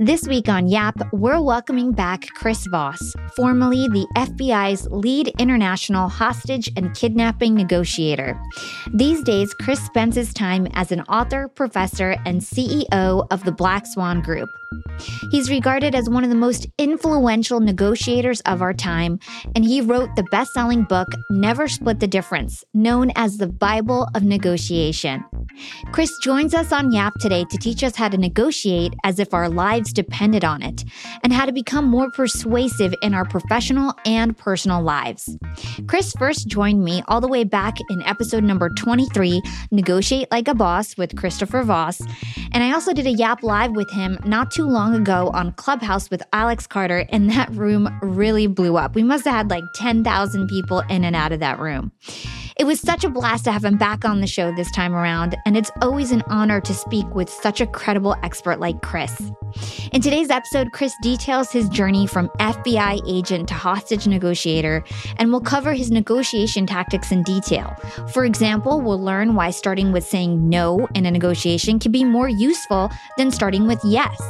This week on YAP, we're welcoming back Chris Voss, formerly the FBI's lead international hostage and kidnapping negotiator. These days, Chris spends his time as an author, professor, and CEO of the Black Swan Group. He's regarded as one of the most influential negotiators of our time, and he wrote the best selling book, Never Split the Difference, known as the Bible of Negotiation. Chris joins us on YAP today to teach us how to negotiate as if our lives depended on it, and how to become more persuasive in our professional and personal lives. Chris first joined me all the way back in episode number 23, Negotiate Like a Boss with Christopher Voss, and I also did a YAP live with him not too long ago on Clubhouse with Alex Carter, and that room really blew up. We must have had like 10,000 people in and out of that room. It was such a blast to have him back on the show this time around, and it's always an honor to speak with such a credible expert like Chris. In today's episode, Chris details his journey from FBI agent to hostage negotiator, and we'll cover his negotiation tactics in detail. For example, we'll learn why starting with saying no in a negotiation can be more useful than starting with yes.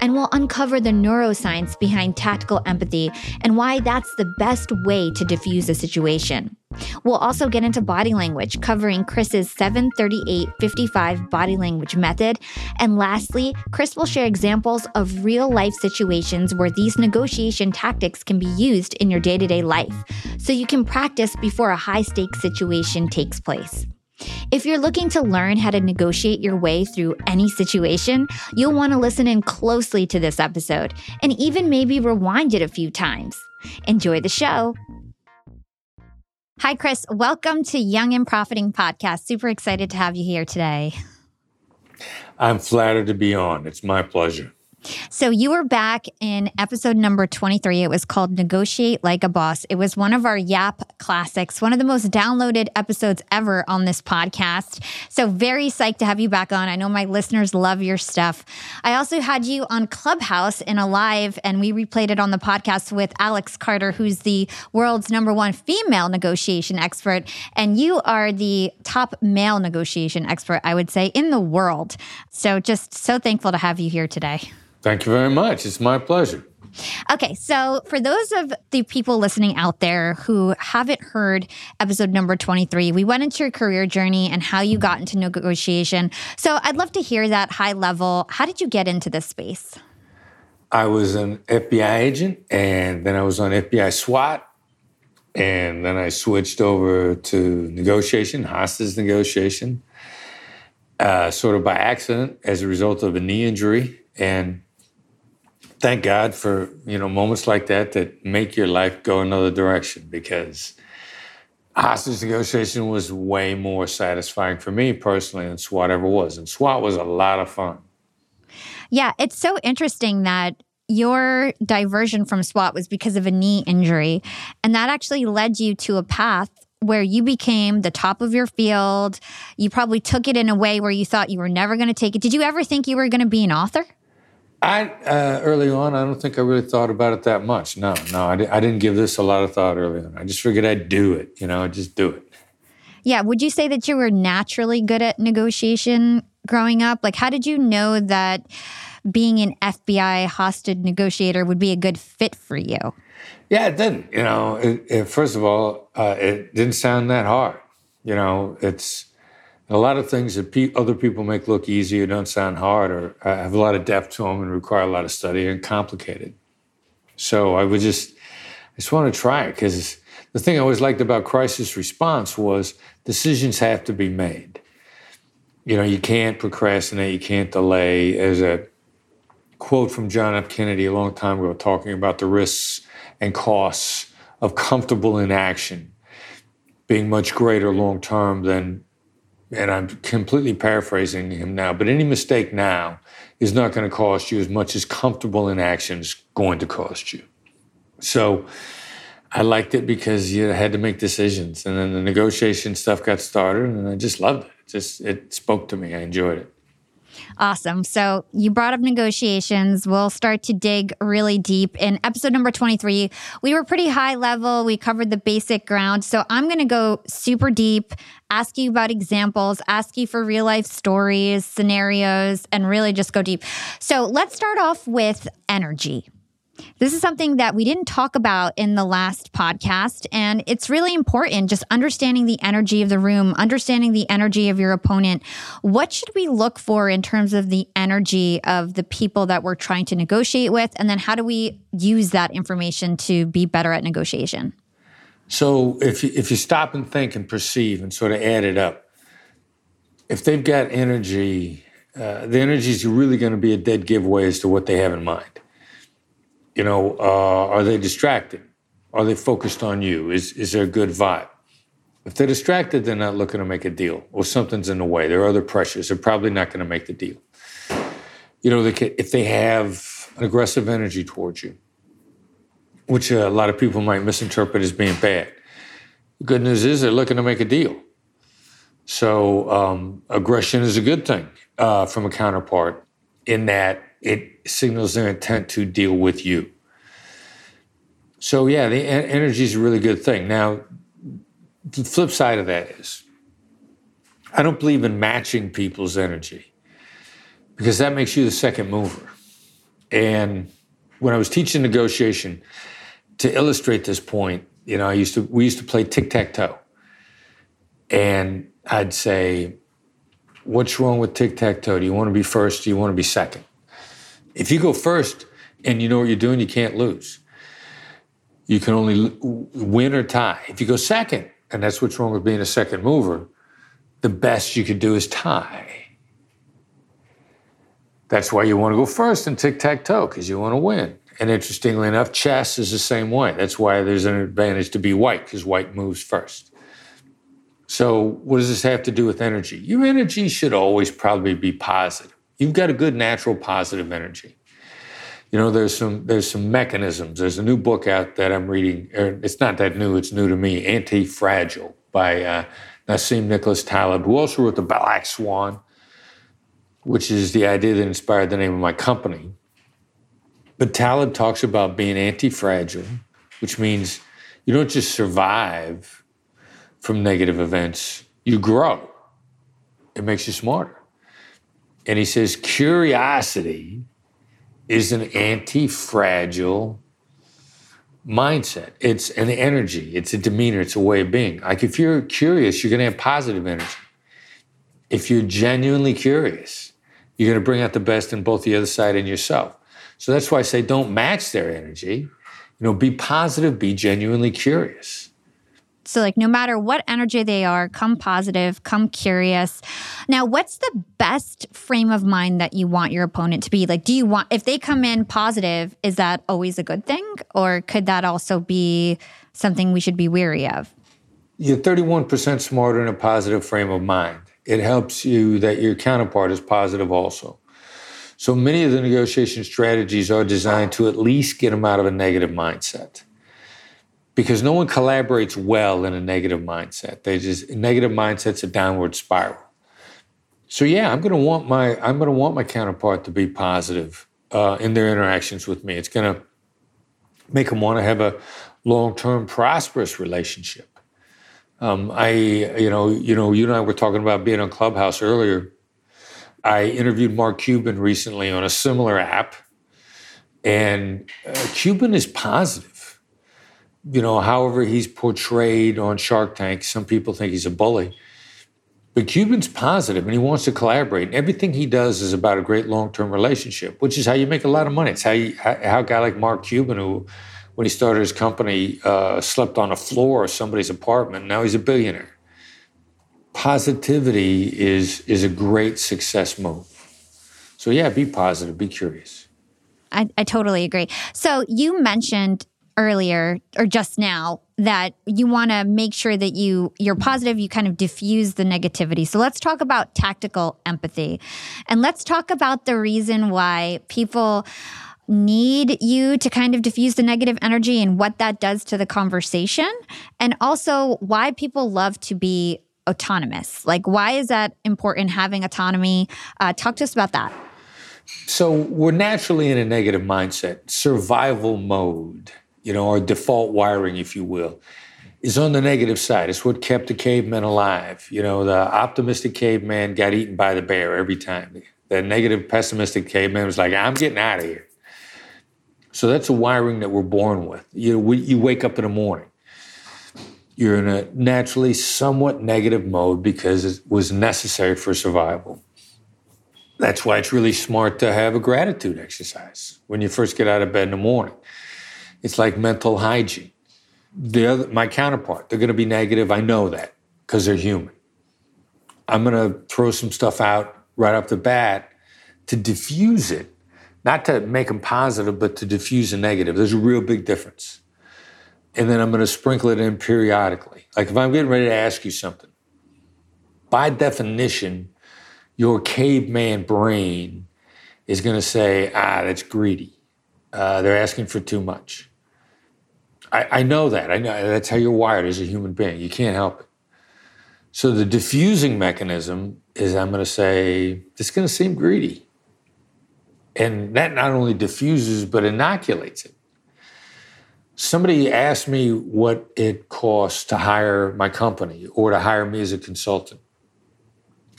And we'll uncover the neuroscience behind tactical empathy and why that's the best way to diffuse a situation. We'll also get into body language, covering Chris's 73855 body language method. And lastly, Chris will share examples of real life situations where these negotiation tactics can be used in your day to day life, so you can practice before a high stakes situation takes place. If you're looking to learn how to negotiate your way through any situation, you'll want to listen in closely to this episode and even maybe rewind it a few times. Enjoy the show. Hi, Chris. Welcome to Young and Profiting Podcast. Super excited to have you here today. I'm flattered to be on. It's my pleasure. So you were back in episode number 23. It was called Negotiate Like a Boss. It was one of our Yap classics, one of the most downloaded episodes ever on this podcast. So very psyched to have you back on. I know my listeners love your stuff. I also had you on Clubhouse in a live, and we replayed it on the podcast with Alex Carter, who's the world's number one female negotiation expert. And you are the top male negotiation expert, I would say, in the world. So just so thankful to have you here today. Thank you very much. It's my pleasure. Okay, so for those of the people listening out there who haven't heard episode number 23, we went into your career journey and how you got into negotiation. So I'd love to hear that high level. How did you get into this space? I was an FBI agent and then I was on FBI SWAT. And then I switched over to negotiation, hostage negotiation, uh, sort of by accident as a result of a knee injury. And thank God for you know moments like that that make your life go another direction because hostage negotiation was way more satisfying for me personally than SWAT ever was, and SWAT was a lot of fun. Yeah, it's so interesting that your diversion from SWAT was because of a knee injury, and that actually led you to a path where you became the top of your field. You probably took it in a way where you thought you were never going to take it. Did you ever think you were going to be an author? I uh, early on, I don't think I really thought about it that much. No, no, I, di- I didn't give this a lot of thought early on. I just figured I'd do it. You know, I'd just do it. Yeah. Would you say that you were naturally good at negotiation growing up? Like, how did you know that being an FBI hostage negotiator would be a good fit for you? Yeah, it didn't. You know, it, it, first of all, uh, it didn't sound that hard. You know, it's a lot of things that pe- other people make look easy or don't sound hard or uh, have a lot of depth to them and require a lot of study and complicated. So I would just, I just want to try it because the thing I always liked about crisis response was decisions have to be made. You know, you can't procrastinate, you can't delay. As a quote from John F. Kennedy a long time ago, talking about the risks and costs of comfortable inaction being much greater long term than and I'm completely paraphrasing him now, but any mistake now is not going to cost you as much as comfortable inaction is going to cost you. So I liked it because you had to make decisions. And then the negotiation stuff got started and I just loved it. just it spoke to me. I enjoyed it. Awesome. So you brought up negotiations. We'll start to dig really deep. In episode number 23, we were pretty high level. We covered the basic ground. So I'm going to go super deep, ask you about examples, ask you for real life stories, scenarios, and really just go deep. So let's start off with energy. This is something that we didn't talk about in the last podcast. And it's really important just understanding the energy of the room, understanding the energy of your opponent. What should we look for in terms of the energy of the people that we're trying to negotiate with? And then how do we use that information to be better at negotiation? So if you, if you stop and think and perceive and sort of add it up, if they've got energy, uh, the energy is really going to be a dead giveaway as to what they have in mind. You know, uh, are they distracted? Are they focused on you? Is is there a good vibe? If they're distracted, they're not looking to make a deal, or something's in the way. There are other pressures. They're probably not going to make the deal. You know, they can, if they have an aggressive energy towards you, which uh, a lot of people might misinterpret as being bad. The good news is they're looking to make a deal. So um, aggression is a good thing uh, from a counterpart in that it signals their intent to deal with you. So, yeah, the energy is a really good thing. Now, the flip side of that is I don't believe in matching people's energy because that makes you the second mover. And when I was teaching negotiation, to illustrate this point, you know, I used to we used to play tic tac toe, and I'd say, "What's wrong with tic tac toe? Do you want to be first? Do you want to be second? If you go first and you know what you're doing, you can't lose. You can only win or tie. If you go second, and that's what's wrong with being a second mover, the best you could do is tie. That's why you want to go first in tic tac toe, because you want to win. And interestingly enough, chess is the same way. That's why there's an advantage to be white, because white moves first. So, what does this have to do with energy? Your energy should always probably be positive you've got a good natural positive energy. You know, there's some there's some mechanisms. There's a new book out that I'm reading. Er, it's not that new. It's new to me. Anti-fragile by uh, Nassim Nicholas Taleb, who also wrote the Black Swan, which is the idea that inspired the name of my company. But Taleb talks about being anti-fragile, which means you don't just survive from negative events. You grow. It makes you smarter. And he says curiosity is an anti fragile mindset. It's an energy, it's a demeanor, it's a way of being. Like if you're curious, you're going to have positive energy. If you're genuinely curious, you're going to bring out the best in both the other side and yourself. So that's why I say don't match their energy. You know, be positive, be genuinely curious. So, like, no matter what energy they are, come positive, come curious. Now, what's the best frame of mind that you want your opponent to be? Like, do you want, if they come in positive, is that always a good thing? Or could that also be something we should be weary of? You're 31% smarter in a positive frame of mind. It helps you that your counterpart is positive also. So many of the negotiation strategies are designed to at least get them out of a negative mindset because no one collaborates well in a negative mindset. They just negative mindset's a downward spiral. So yeah, I'm going to want my I'm going to want my counterpart to be positive uh, in their interactions with me. It's going to make them want to have a long-term prosperous relationship. Um, I you know you know you and I were talking about being on Clubhouse earlier. I interviewed Mark Cuban recently on a similar app, and uh, Cuban is positive you know, however he's portrayed on Shark Tank, some people think he's a bully. But Cuban's positive and he wants to collaborate. And everything he does is about a great long term relationship, which is how you make a lot of money. It's how, you, how, a guy like Mark Cuban, who when he started his company, uh, slept on a floor of somebody's apartment. Now he's a billionaire. Positivity is, is a great success mode. So, yeah, be positive, be curious. I, I totally agree. So, you mentioned earlier or just now that you want to make sure that you you're positive you kind of diffuse the negativity. So let's talk about tactical empathy. And let's talk about the reason why people need you to kind of diffuse the negative energy and what that does to the conversation and also why people love to be autonomous. Like why is that important having autonomy? Uh, talk to us about that. So we're naturally in a negative mindset survival mode you know, our default wiring, if you will, is on the negative side. It's what kept the cavemen alive. You know, the optimistic caveman got eaten by the bear every time. The negative, pessimistic caveman was like, I'm getting out of here. So that's a wiring that we're born with. You know, you wake up in the morning. You're in a naturally somewhat negative mode because it was necessary for survival. That's why it's really smart to have a gratitude exercise when you first get out of bed in the morning. It's like mental hygiene. The other, my counterpart, they're going to be negative. I know that because they're human. I'm going to throw some stuff out right off the bat to diffuse it, not to make them positive, but to diffuse the negative. There's a real big difference. And then I'm going to sprinkle it in periodically. Like if I'm getting ready to ask you something, by definition, your caveman brain is going to say, ah, that's greedy. Uh, they're asking for too much. I, I know that. I know that's how you're wired as a human being. You can't help it. So the diffusing mechanism is I'm going to say, is going to seem greedy. And that not only diffuses, but inoculates it. Somebody asked me what it costs to hire my company or to hire me as a consultant.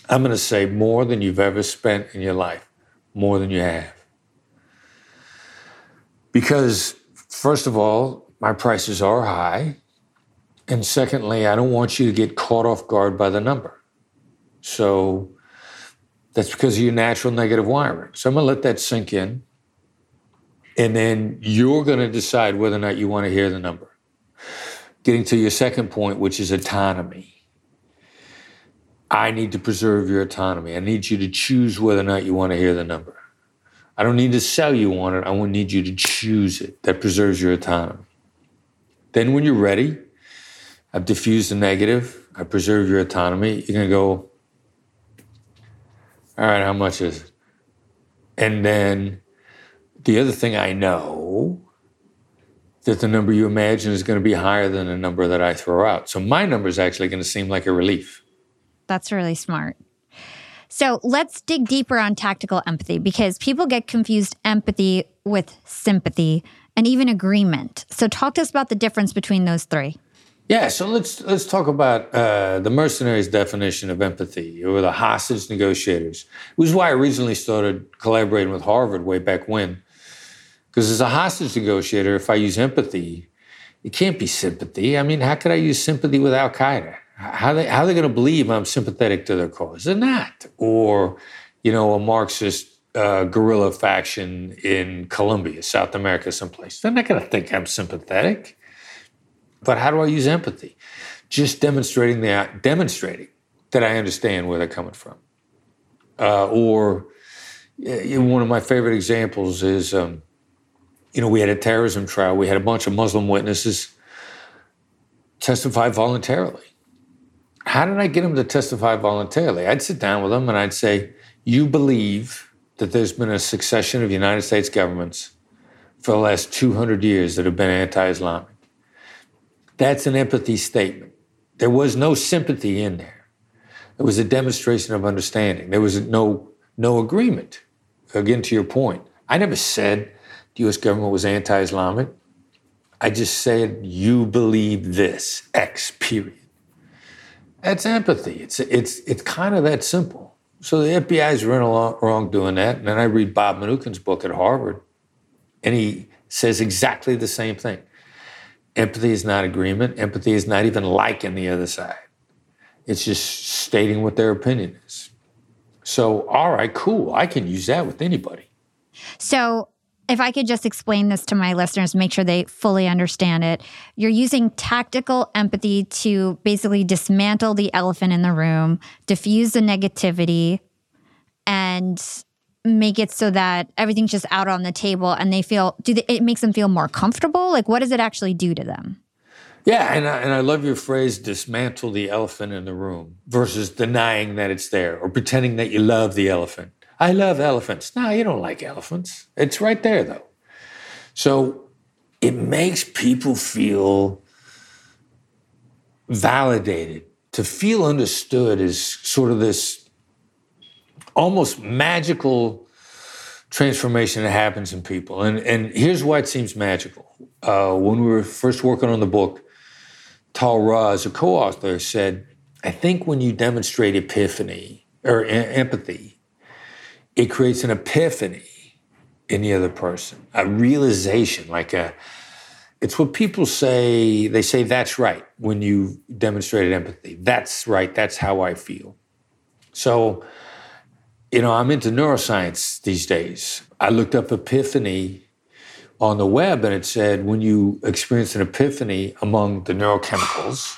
I'm going to say more than you've ever spent in your life, more than you have. Because, first of all, my prices are high. And secondly, I don't want you to get caught off guard by the number. So that's because of your natural negative wiring. So I'm going to let that sink in. And then you're going to decide whether or not you want to hear the number. Getting to your second point, which is autonomy. I need to preserve your autonomy. I need you to choose whether or not you want to hear the number. I don't need to sell you on it. I want need you to choose it. That preserves your autonomy. Then, when you're ready, I've diffused the negative, I preserve your autonomy. You're going to go, all right, how much is it? And then the other thing I know that the number you imagine is going to be higher than the number that I throw out. So my number is actually going to seem like a relief. That's really smart. So let's dig deeper on tactical empathy because people get confused empathy with sympathy and even agreement. So talk to us about the difference between those three. Yeah, so let's let's talk about uh, the mercenaries' definition of empathy, or the hostage negotiators. It was why I originally started collaborating with Harvard way back when. Because as a hostage negotiator, if I use empathy, it can't be sympathy. I mean, how could I use sympathy with Al Qaeda? How they how are they going to believe I'm sympathetic to their cause? They're not. Or, you know, a Marxist uh, guerrilla faction in Colombia, South America, someplace. They're not going to think I'm sympathetic. But how do I use empathy? Just demonstrating that, demonstrating that I understand where they're coming from. Uh, or uh, one of my favorite examples is, um, you know, we had a terrorism trial. We had a bunch of Muslim witnesses testify voluntarily. How did I get them to testify voluntarily? I'd sit down with them and I'd say, "You believe." That there's been a succession of United States governments for the last 200 years that have been anti Islamic. That's an empathy statement. There was no sympathy in there. It was a demonstration of understanding. There was no, no agreement. Again, to your point, I never said the US government was anti Islamic. I just said, you believe this, X, period. That's empathy. It's, it's, it's kind of that simple. So the FBI is running wrong doing that. And then I read Bob Mnookin's book at Harvard, and he says exactly the same thing. Empathy is not agreement. Empathy is not even liking the other side. It's just stating what their opinion is. So, all right, cool. I can use that with anybody. So, if I could just explain this to my listeners, make sure they fully understand it. You're using tactical empathy to basically dismantle the elephant in the room, diffuse the negativity, and make it so that everything's just out on the table and they feel do they, it makes them feel more comfortable? Like what does it actually do to them? Yeah and I, and I love your phrase dismantle the elephant in the room versus denying that it's there or pretending that you love the elephant I love elephants. No, you don't like elephants. It's right there, though. So it makes people feel validated. To feel understood is sort of this almost magical transformation that happens in people. And, and here's why it seems magical. Uh, when we were first working on the book, Tahl Raz, a co author, said, I think when you demonstrate epiphany or empathy, it creates an epiphany in the other person, a realization, like a, it's what people say, they say that's right when you demonstrated empathy. That's right, that's how I feel. So, you know, I'm into neuroscience these days. I looked up epiphany on the web and it said when you experience an epiphany among the neurochemicals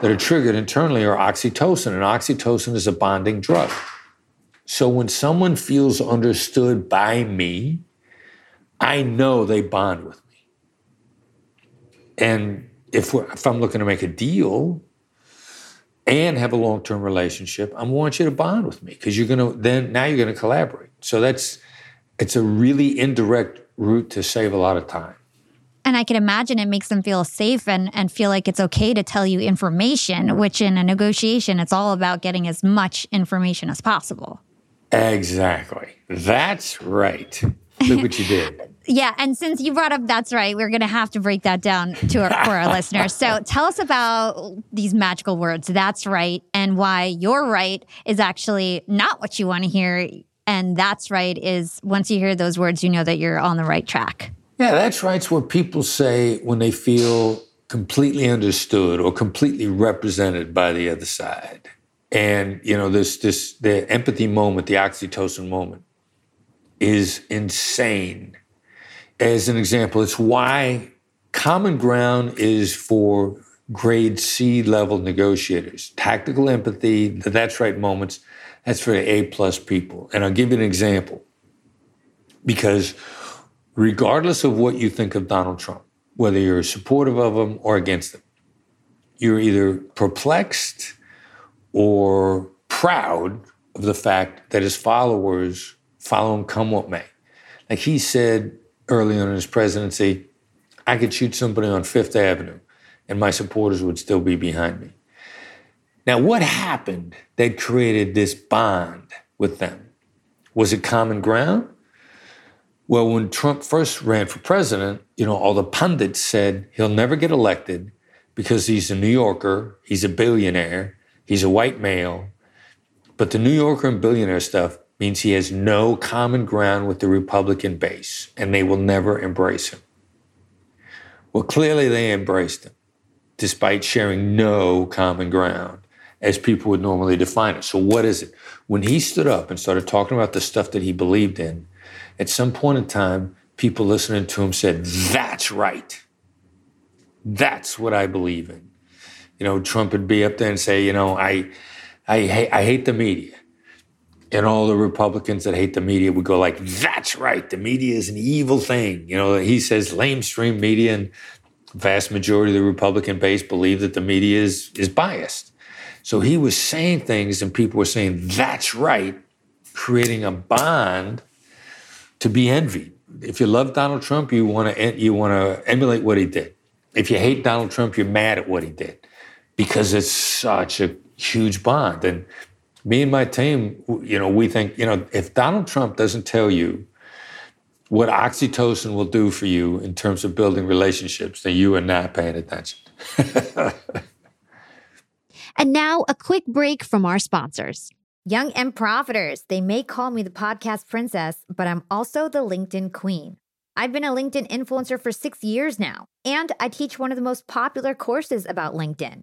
that are triggered internally are oxytocin, and oxytocin is a bonding drug. So when someone feels understood by me, I know they bond with me. And if, if I'm looking to make a deal and have a long term relationship, I want you to bond with me because you're to then now you're to collaborate. So that's it's a really indirect route to save a lot of time. And I can imagine it makes them feel safe and, and feel like it's okay to tell you information, which in a negotiation, it's all about getting as much information as possible. Exactly. That's right. Look what you did. Yeah, and since you brought up that's right, we're going to have to break that down to our, for our listeners. So tell us about these magical words. That's right, and why you're right is actually not what you want to hear, and that's right is once you hear those words, you know that you're on the right track. Yeah, that's right's what people say when they feel completely understood or completely represented by the other side. And you know, this this the empathy moment, the oxytocin moment, is insane. As an example, it's why common ground is for grade C level negotiators. Tactical empathy, the that's right moments, that's for A plus people. And I'll give you an example. Because regardless of what you think of Donald Trump, whether you're supportive of him or against him, you're either perplexed or proud of the fact that his followers follow him come what may. Like he said early on in his presidency, I could shoot somebody on Fifth Avenue and my supporters would still be behind me. Now, what happened that created this bond with them? Was it common ground? Well, when Trump first ran for president, you know, all the pundits said he'll never get elected because he's a New Yorker, he's a billionaire, He's a white male. But the New Yorker and billionaire stuff means he has no common ground with the Republican base, and they will never embrace him. Well, clearly they embraced him, despite sharing no common ground, as people would normally define it. So, what is it? When he stood up and started talking about the stuff that he believed in, at some point in time, people listening to him said, That's right. That's what I believe in you know, Trump would be up there and say, you know, I, I, hate, I hate the media. And all the Republicans that hate the media would go like, that's right, the media is an evil thing. You know, he says lamestream media and vast majority of the Republican base believe that the media is, is biased. So he was saying things and people were saying, that's right, creating a bond to be envied. If you love Donald Trump, you want to you want to emulate what he did. If you hate Donald Trump, you're mad at what he did because it's such a huge bond. And me and my team, you know, we think, you know, if Donald Trump doesn't tell you what oxytocin will do for you in terms of building relationships, then you are not paying attention. and now a quick break from our sponsors. Young and Profiters, they may call me the podcast princess, but I'm also the LinkedIn queen. I've been a LinkedIn influencer for six years now, and I teach one of the most popular courses about LinkedIn.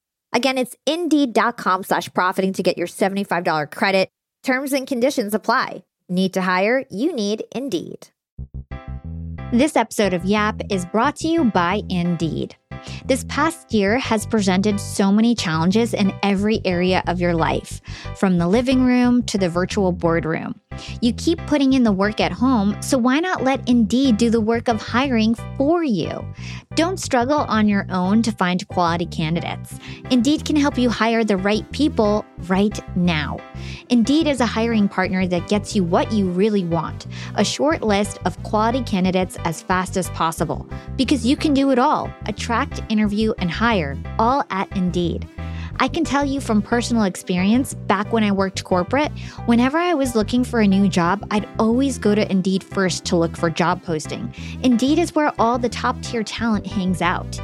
Again, it's indeed.com slash profiting to get your $75 credit. Terms and conditions apply. Need to hire? You need Indeed. This episode of Yap is brought to you by Indeed. This past year has presented so many challenges in every area of your life, from the living room to the virtual boardroom. You keep putting in the work at home, so why not let Indeed do the work of hiring for you? Don't struggle on your own to find quality candidates. Indeed can help you hire the right people right now. Indeed is a hiring partner that gets you what you really want a short list of quality candidates as fast as possible. Because you can do it all attract, interview, and hire, all at Indeed. I can tell you from personal experience, back when I worked corporate, whenever I was looking for a new job, I'd always go to Indeed first to look for job posting. Indeed is where all the top tier talent hangs out.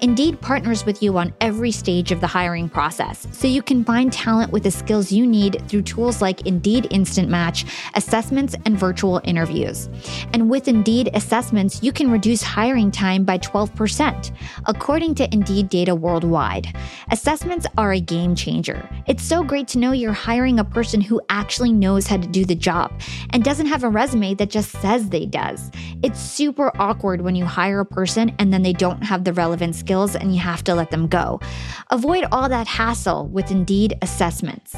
Indeed partners with you on every stage of the hiring process, so you can find talent with the skills you need through tools like Indeed Instant Match, assessments, and virtual interviews. And with Indeed assessments, you can reduce hiring time by 12%, according to Indeed data worldwide. Assessments are a game changer. It's so great to know you're hiring a person who actually knows how to do the job and doesn't have a resume that just says they does. It's super awkward when you hire a person and then they don't have the relevant skills and you have to let them go. Avoid all that hassle with Indeed assessments.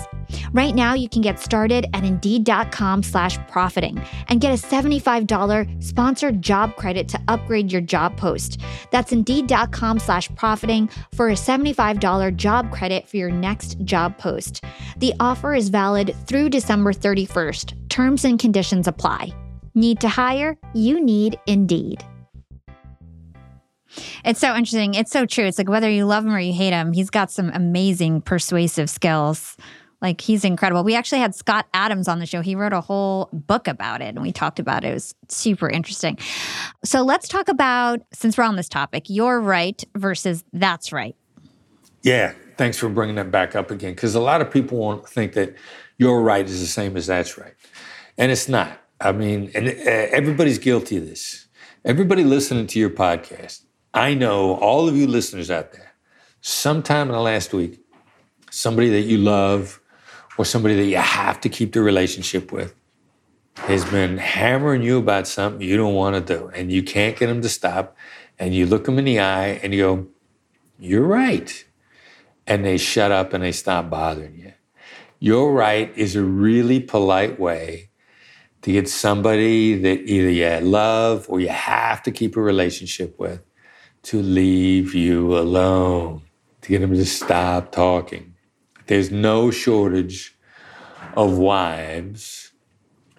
Right now, you can get started at Indeed.com slash profiting and get a $75 sponsored job credit to upgrade your job post. That's Indeed.com slash profiting for a $75 job credit for your next job post. The offer is valid through December 31st. Terms and conditions apply. Need to hire? You need Indeed. It's so interesting. It's so true. It's like whether you love him or you hate him, he's got some amazing persuasive skills. Like he's incredible. We actually had Scott Adams on the show. He wrote a whole book about it and we talked about it. It was super interesting. So let's talk about, since we're on this topic, you're right versus that's right. Yeah. Thanks for bringing that back up again. Because a lot of people won't think that you're right is the same as that's right. And it's not. I mean, and uh, everybody's guilty of this. Everybody listening to your podcast, I know all of you listeners out there, sometime in the last week, somebody that you love or somebody that you have to keep the relationship with has been hammering you about something you don't want to do and you can't get them to stop and you look them in the eye and you go you're right and they shut up and they stop bothering you. You're right is a really polite way to get somebody that either you love or you have to keep a relationship with to leave you alone to get them to stop talking there's no shortage of wives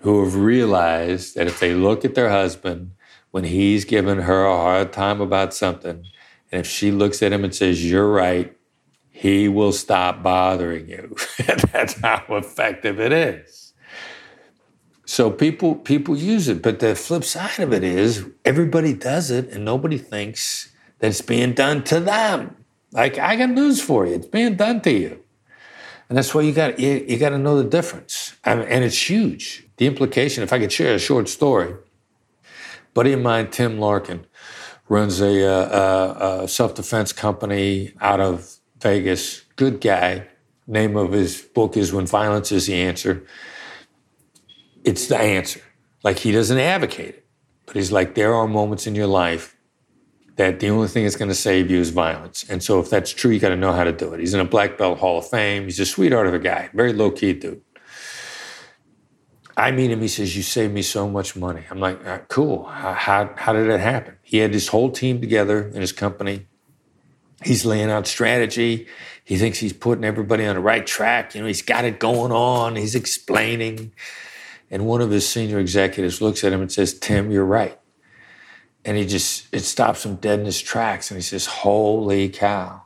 who have realized that if they look at their husband when he's giving her a hard time about something, and if she looks at him and says, You're right, he will stop bothering you. That's how effective it is. So people people use it, but the flip side of it is everybody does it and nobody thinks that it's being done to them. Like I got news for you, it's being done to you. And that's why you got you, you got to know the difference. I mean, and it's huge. The implication, if I could share a short story, buddy of mine, Tim Larkin, runs a, uh, uh, uh, a, a self defense company out of Vegas. Good guy. Name of his book is When Violence is the Answer. It's the answer. Like he doesn't advocate it, but he's like, there are moments in your life that the only thing that's going to save you is violence. And so, if that's true, you got to know how to do it. He's in a Black Belt Hall of Fame. He's a sweetheart of a guy, very low key dude. I meet him. He says, "You saved me so much money." I'm like, uh, "Cool. How, how did that happen?" He had his whole team together in his company. He's laying out strategy. He thinks he's putting everybody on the right track. You know, he's got it going on. He's explaining. And one of his senior executives looks at him and says, Tim, you're right. And he just, it stops him dead in his tracks. And he says, Holy cow.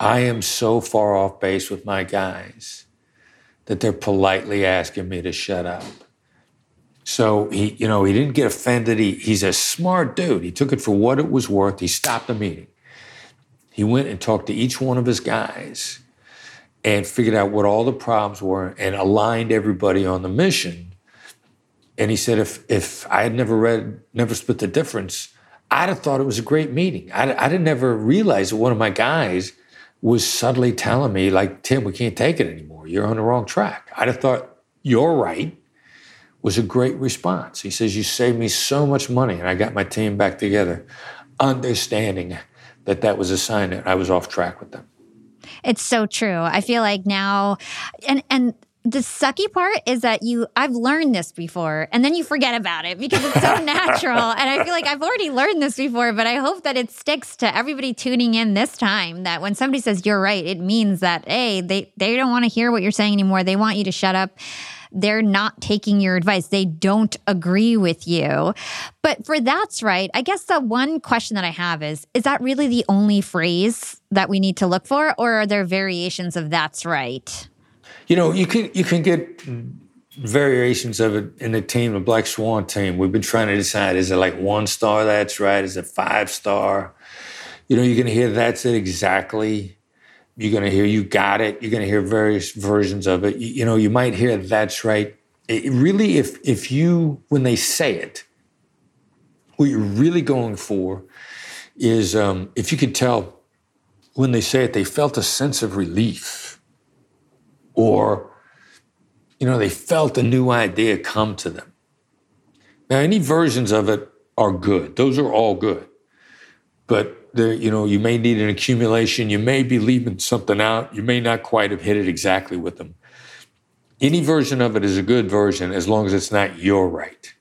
I am so far off base with my guys that they're politely asking me to shut up. So he, you know, he didn't get offended. He, he's a smart dude. He took it for what it was worth. He stopped the meeting. He went and talked to each one of his guys and figured out what all the problems were and aligned everybody on the mission and he said, if if I had never read, never split the difference, I'd have thought it was a great meeting. I, I didn't ever realize that one of my guys was suddenly telling me, like, Tim, we can't take it anymore. You're on the wrong track. I'd have thought, you're right, was a great response. He says, You saved me so much money, and I got my team back together, understanding that that was a sign that I was off track with them. It's so true. I feel like now, and and the sucky part is that you I've learned this before and then you forget about it because it's so natural. And I feel like I've already learned this before but I hope that it sticks to everybody tuning in this time that when somebody says you're right it means that hey they they don't want to hear what you're saying anymore. They want you to shut up. They're not taking your advice. They don't agree with you. But for that's right I guess the one question that I have is is that really the only phrase that we need to look for or are there variations of that's right you know, you can you can get variations of it in the team, the Black Swan team. We've been trying to decide: is it like one star? That's right. Is it five star? You know, you're going to hear that's it exactly. You're going to hear you got it. You're going to hear various versions of it. You, you know, you might hear that's right. It really, if if you when they say it, what you're really going for is um, if you could tell when they say it, they felt a sense of relief or you know they felt a new idea come to them now any versions of it are good those are all good but there, you know, you may need an accumulation. You may be leaving something out. You may not quite have hit it exactly with them. Any version of it is a good version as long as it's not you're right.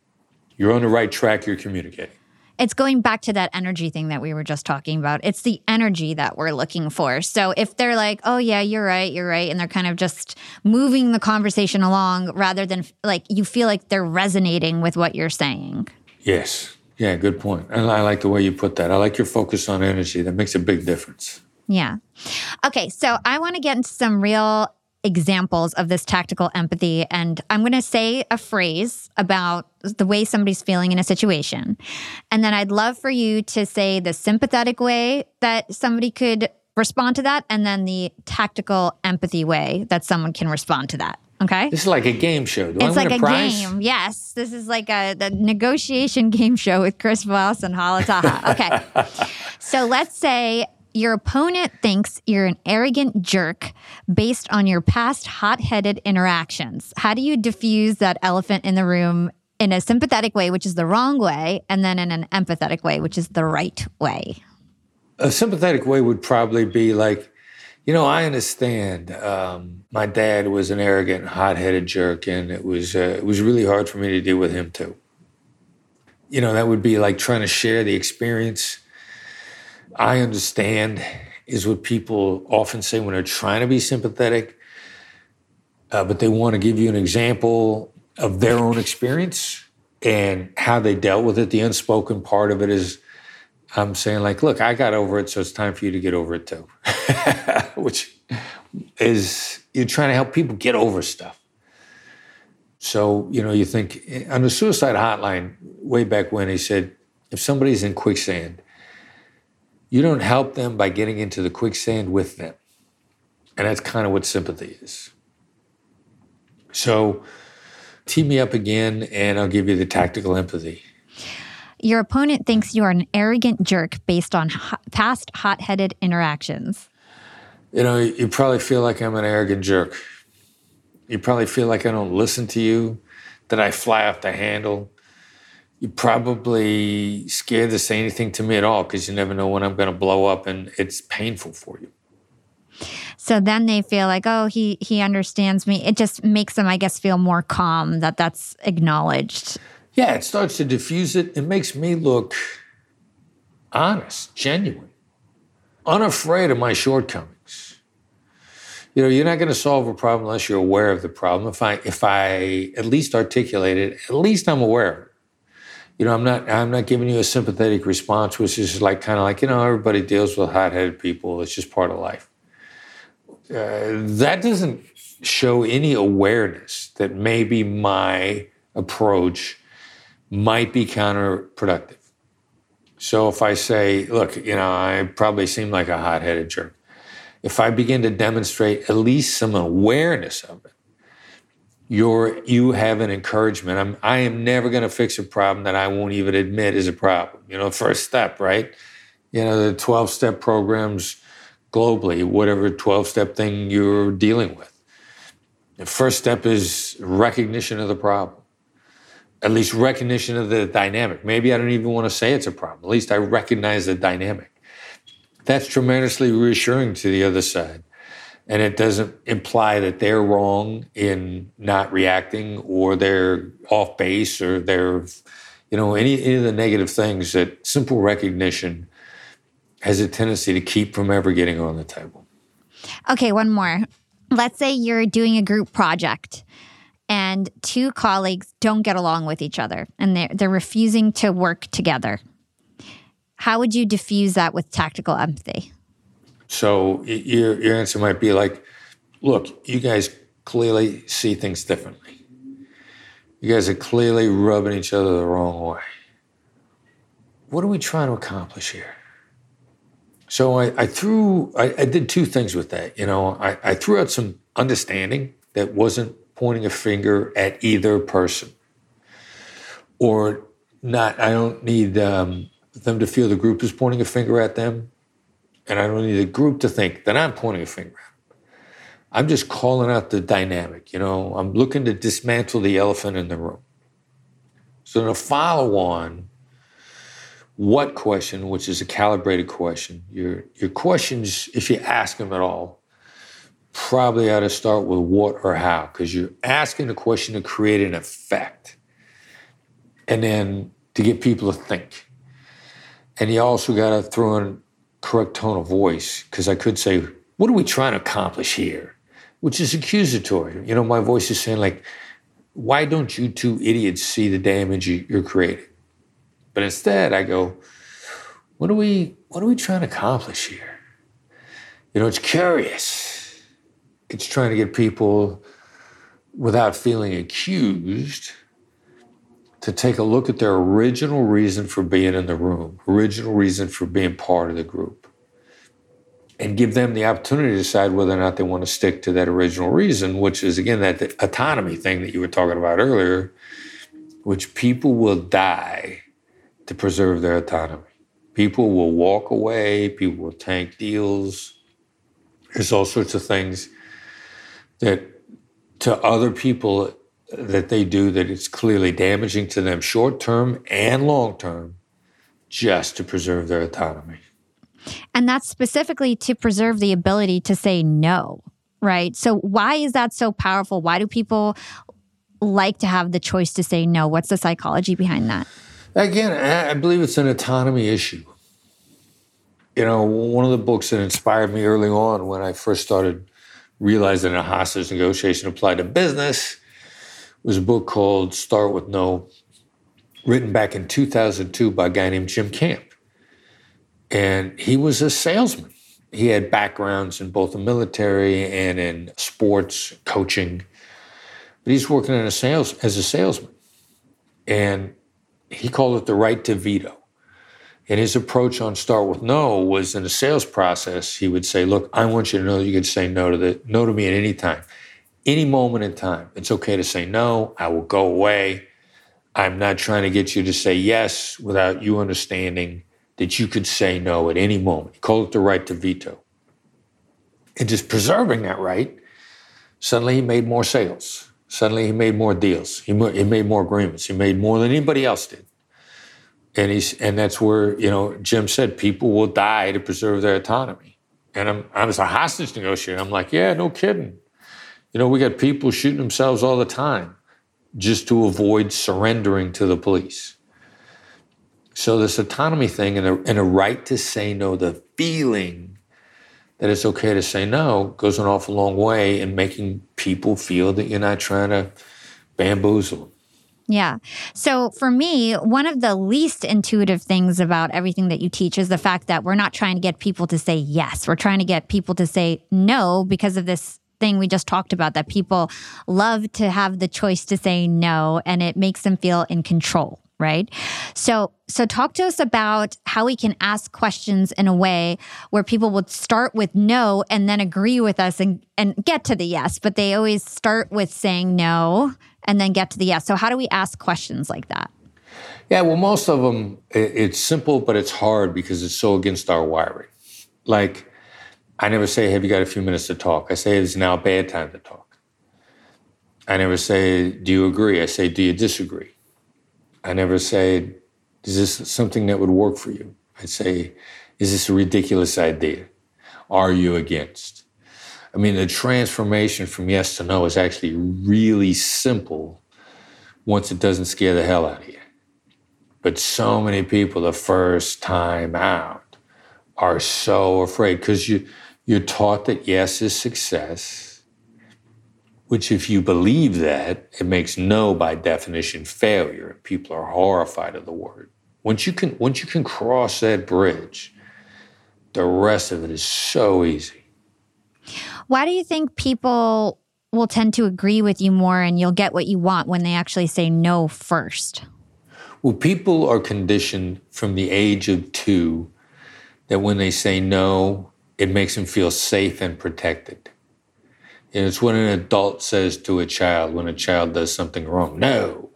You're on the right track. You're communicating. It's going back to that energy thing that we were just talking about. It's the energy that we're looking for. So if they're like, "Oh yeah, you're right, you're right," and they're kind of just moving the conversation along rather than like you feel like they're resonating with what you're saying. Yes. Yeah, good point. And I like the way you put that. I like your focus on energy. That makes a big difference. Yeah. Okay, so I want to get into some real examples of this tactical empathy. And I'm going to say a phrase about the way somebody's feeling in a situation. And then I'd love for you to say the sympathetic way that somebody could respond to that, and then the tactical empathy way that someone can respond to that. Okay. This is like a game show. Do it's like a prize? game. Yes. This is like a the negotiation game show with Chris Voss and Hala Taha. Okay. so let's say your opponent thinks you're an arrogant jerk based on your past hot headed interactions. How do you diffuse that elephant in the room in a sympathetic way, which is the wrong way, and then in an empathetic way, which is the right way? A sympathetic way would probably be like, you know, I understand. Um, my dad was an arrogant, hot-headed jerk, and it was uh, it was really hard for me to deal with him too. You know, that would be like trying to share the experience. I understand is what people often say when they're trying to be sympathetic, uh, but they want to give you an example of their own experience and how they dealt with it. The unspoken part of it is I'm saying, like, look, I got over it, so it's time for you to get over it too. Which is you're trying to help people get over stuff. So, you know, you think on the suicide hotline, way back when, he said, if somebody's in quicksand, you don't help them by getting into the quicksand with them. And that's kind of what sympathy is. So, team me up again, and I'll give you the tactical empathy. Your opponent thinks you are an arrogant jerk based on past hot headed interactions. You know, you probably feel like I'm an arrogant jerk. You probably feel like I don't listen to you, that I fly off the handle. You're probably scared to say anything to me at all because you never know when I'm going to blow up and it's painful for you. So then they feel like, oh, he he understands me. It just makes them, I guess, feel more calm that that's acknowledged. Yeah, it starts to diffuse it. It makes me look honest, genuine, unafraid of my shortcomings. You know, you're not going to solve a problem unless you're aware of the problem. If I if I at least articulate it, at least I'm aware of it. You know, I'm not I'm not giving you a sympathetic response, which is like kind of like you know everybody deals with hot-headed people. It's just part of life. Uh, that doesn't show any awareness that maybe my approach might be counterproductive. So if I say, look, you know, I probably seem like a hot headed jerk, if I begin to demonstrate at least some awareness of it, you're, you have an encouragement. I'm, I am never going to fix a problem that I won't even admit is a problem. You know, first step, right? You know, the 12 step programs globally, whatever 12 step thing you're dealing with. The first step is recognition of the problem at least recognition of the dynamic. Maybe I don't even want to say it's a problem. At least I recognize the dynamic. That's tremendously reassuring to the other side. And it doesn't imply that they're wrong in not reacting or they're off base or they're, you know, any, any of the negative things that simple recognition has a tendency to keep from ever getting on the table. Okay, one more. Let's say you're doing a group project and two colleagues don't get along with each other and they're, they're refusing to work together. How would you diffuse that with tactical empathy? So your, your answer might be like, look, you guys clearly see things differently. You guys are clearly rubbing each other the wrong way. What are we trying to accomplish here? So I, I threw, I, I, did two things with that. You know, I, I threw out some understanding that wasn't pointing a finger at either person or not. I don't need um, them to feel the group is pointing a finger at them. And I don't need the group to think that I'm pointing a finger at. I'm just calling out the dynamic. You know, I'm looking to dismantle the elephant in the room. So, a follow on, what question, which is a calibrated question. Your your questions, if you ask them at all, probably ought to start with what or how, because you're asking the question to create an effect, and then to get people to think. And you also got to throw in correct tone of voice, because I could say, "What are we trying to accomplish here?" Which is accusatory. You know, my voice is saying like, "Why don't you two idiots see the damage you're creating?" But instead, I go, what are we what are we trying to accomplish here? You know, it's curious. It's trying to get people without feeling accused to take a look at their original reason for being in the room, original reason for being part of the group. And give them the opportunity to decide whether or not they want to stick to that original reason, which is again that autonomy thing that you were talking about earlier, which people will die to preserve their autonomy. People will walk away, people will tank deals. There's all sorts of things that to other people that they do that it's clearly damaging to them short term and long term just to preserve their autonomy. And that's specifically to preserve the ability to say no, right? So, why is that so powerful? Why do people like to have the choice to say no? What's the psychology behind that? Again, I believe it's an autonomy issue. You know, one of the books that inspired me early on when I first started realizing a hostage negotiation applied to business was a book called Start with No, written back in 2002 by a guy named Jim Camp. And he was a salesman. He had backgrounds in both the military and in sports coaching, but he's working in a sales as a salesman. And he called it the right to veto. And his approach on Start with No was in the sales process, he would say, Look, I want you to know that you can say no to the no to me at any time. Any moment in time. It's okay to say no. I will go away. I'm not trying to get you to say yes without you understanding that you could say no at any moment. He called it the right to veto. And just preserving that right, suddenly he made more sales. Suddenly he made more deals. He, he made more agreements. He made more than anybody else did. And he's and that's where you know Jim said people will die to preserve their autonomy. And I'm I was a hostage negotiator. I'm like, yeah, no kidding. You know, we got people shooting themselves all the time just to avoid surrendering to the police. So this autonomy thing and a, and a right to say no, the feeling that it's okay to say no goes an awful long way in making people feel that you're not trying to bamboozle them. Yeah. So for me, one of the least intuitive things about everything that you teach is the fact that we're not trying to get people to say yes. We're trying to get people to say no because of this thing we just talked about that people love to have the choice to say no and it makes them feel in control right? So so talk to us about how we can ask questions in a way where people would start with no and then agree with us and and get to the yes but they always start with saying no and then get to the yes. So how do we ask questions like that? Yeah well most of them it's simple but it's hard because it's so against our wiring. Like i never say have you got a few minutes to talk i say it's now a bad time to talk i never say do you agree i say do you disagree I never say, is this something that would work for you? I'd say, is this a ridiculous idea? Are you against? I mean, the transformation from yes to no is actually really simple once it doesn't scare the hell out of you. But so many people, the first time out, are so afraid because you, you're taught that yes is success which, if you believe that, it makes no by definition failure. People are horrified of the word. Once you can, once you can cross that bridge, the rest of it is so easy. Why do you think people will tend to agree with you more and you'll get what you want when they actually say no first? Well, people are conditioned from the age of two that when they say no, it makes them feel safe and protected. And it's when an adult says to a child when a child does something wrong, no.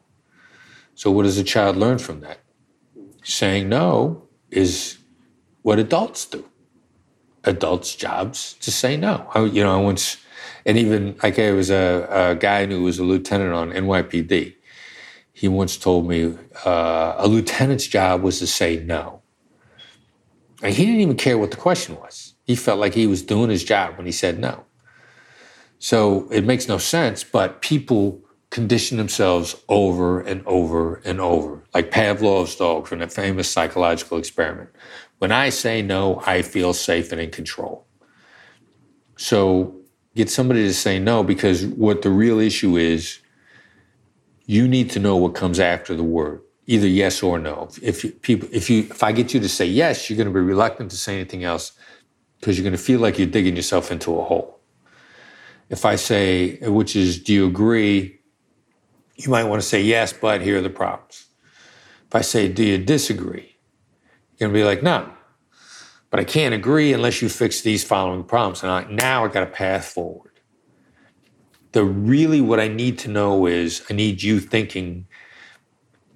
So, what does a child learn from that? Saying no is what adults do. Adults' jobs to say no. I, you know, I once, and even like I was a, a guy who was a lieutenant on NYPD. he once told me uh, a lieutenant's job was to say no. And he didn't even care what the question was. He felt like he was doing his job when he said no. So it makes no sense, but people condition themselves over and over and over, like Pavlov's dog from that famous psychological experiment. When I say no, I feel safe and in control. So get somebody to say no because what the real issue is, you need to know what comes after the word, either yes or no. If you, people, if you, if I get you to say yes, you're going to be reluctant to say anything else because you're going to feel like you're digging yourself into a hole. If I say, which is, do you agree? You might want to say yes, but here are the problems. If I say, do you disagree? You're going to be like, no, but I can't agree unless you fix these following problems. And I, now I got a path forward the really what I need to know is I need you thinking,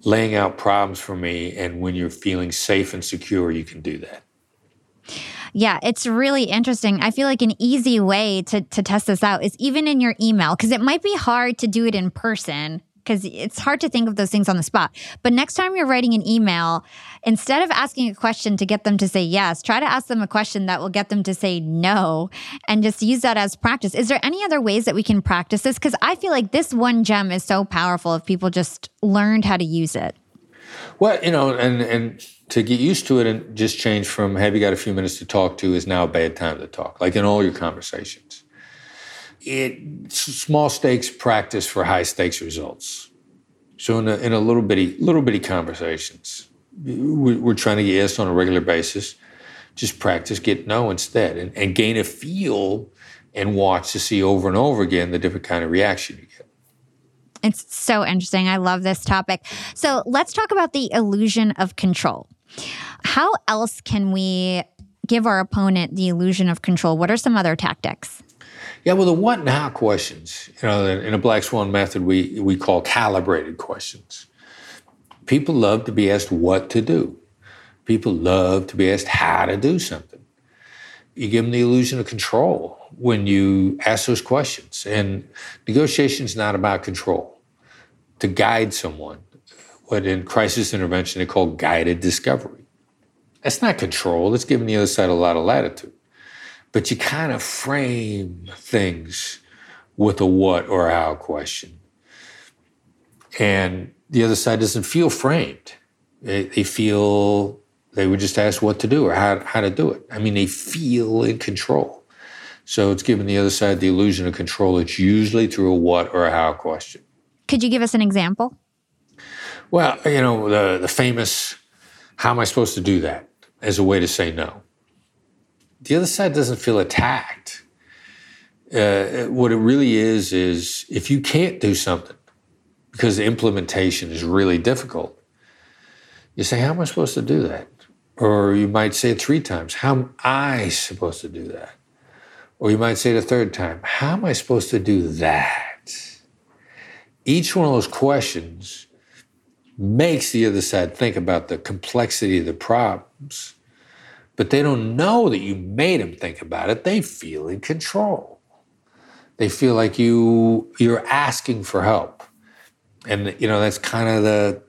laying out problems for me. And when you're feeling safe and secure, you can do that. Yeah, it's really interesting. I feel like an easy way to, to test this out is even in your email, because it might be hard to do it in person because it's hard to think of those things on the spot. But next time you're writing an email, instead of asking a question to get them to say yes, try to ask them a question that will get them to say no and just use that as practice. Is there any other ways that we can practice this? Because I feel like this one gem is so powerful if people just learned how to use it. Well, you know, and and to get used to it and just change from have you got a few minutes to talk to is now a bad time to talk, like in all your conversations it small stakes practice for high stakes results. So in a, in a little bitty little bitty conversations, we're trying to get yes on a regular basis. Just practice get no instead, and, and gain a feel and watch to see over and over again the different kind of reaction you get. It's so interesting. I love this topic. So let's talk about the illusion of control. How else can we give our opponent the illusion of control? What are some other tactics? Yeah, well, the what and how questions, you know, in a Black Swan method, we, we call calibrated questions. People love to be asked what to do. People love to be asked how to do something. You give them the illusion of control when you ask those questions. And negotiation is not about control. To guide someone, what in crisis intervention they call guided discovery. That's not control. It's giving the other side a lot of latitude but you kind of frame things with a what or a how question. And the other side doesn't feel framed. They, they feel they were just asked what to do or how, how to do it. I mean, they feel in control. So it's giving the other side the illusion of control. It's usually through a what or a how question. Could you give us an example? Well, you know, the, the famous, how am I supposed to do that as a way to say no? the other side doesn't feel attacked. Uh, what it really is is if you can't do something because the implementation is really difficult, you say, "How am I supposed to do that?" Or you might say it three times, "How am I supposed to do that?" Or you might say it a third time, "How am I supposed to do that?" Each one of those questions makes the other side think about the complexity of the problems but they don't know that you made them think about it. They feel in control. They feel like you you're asking for help. And you know, that's kind of the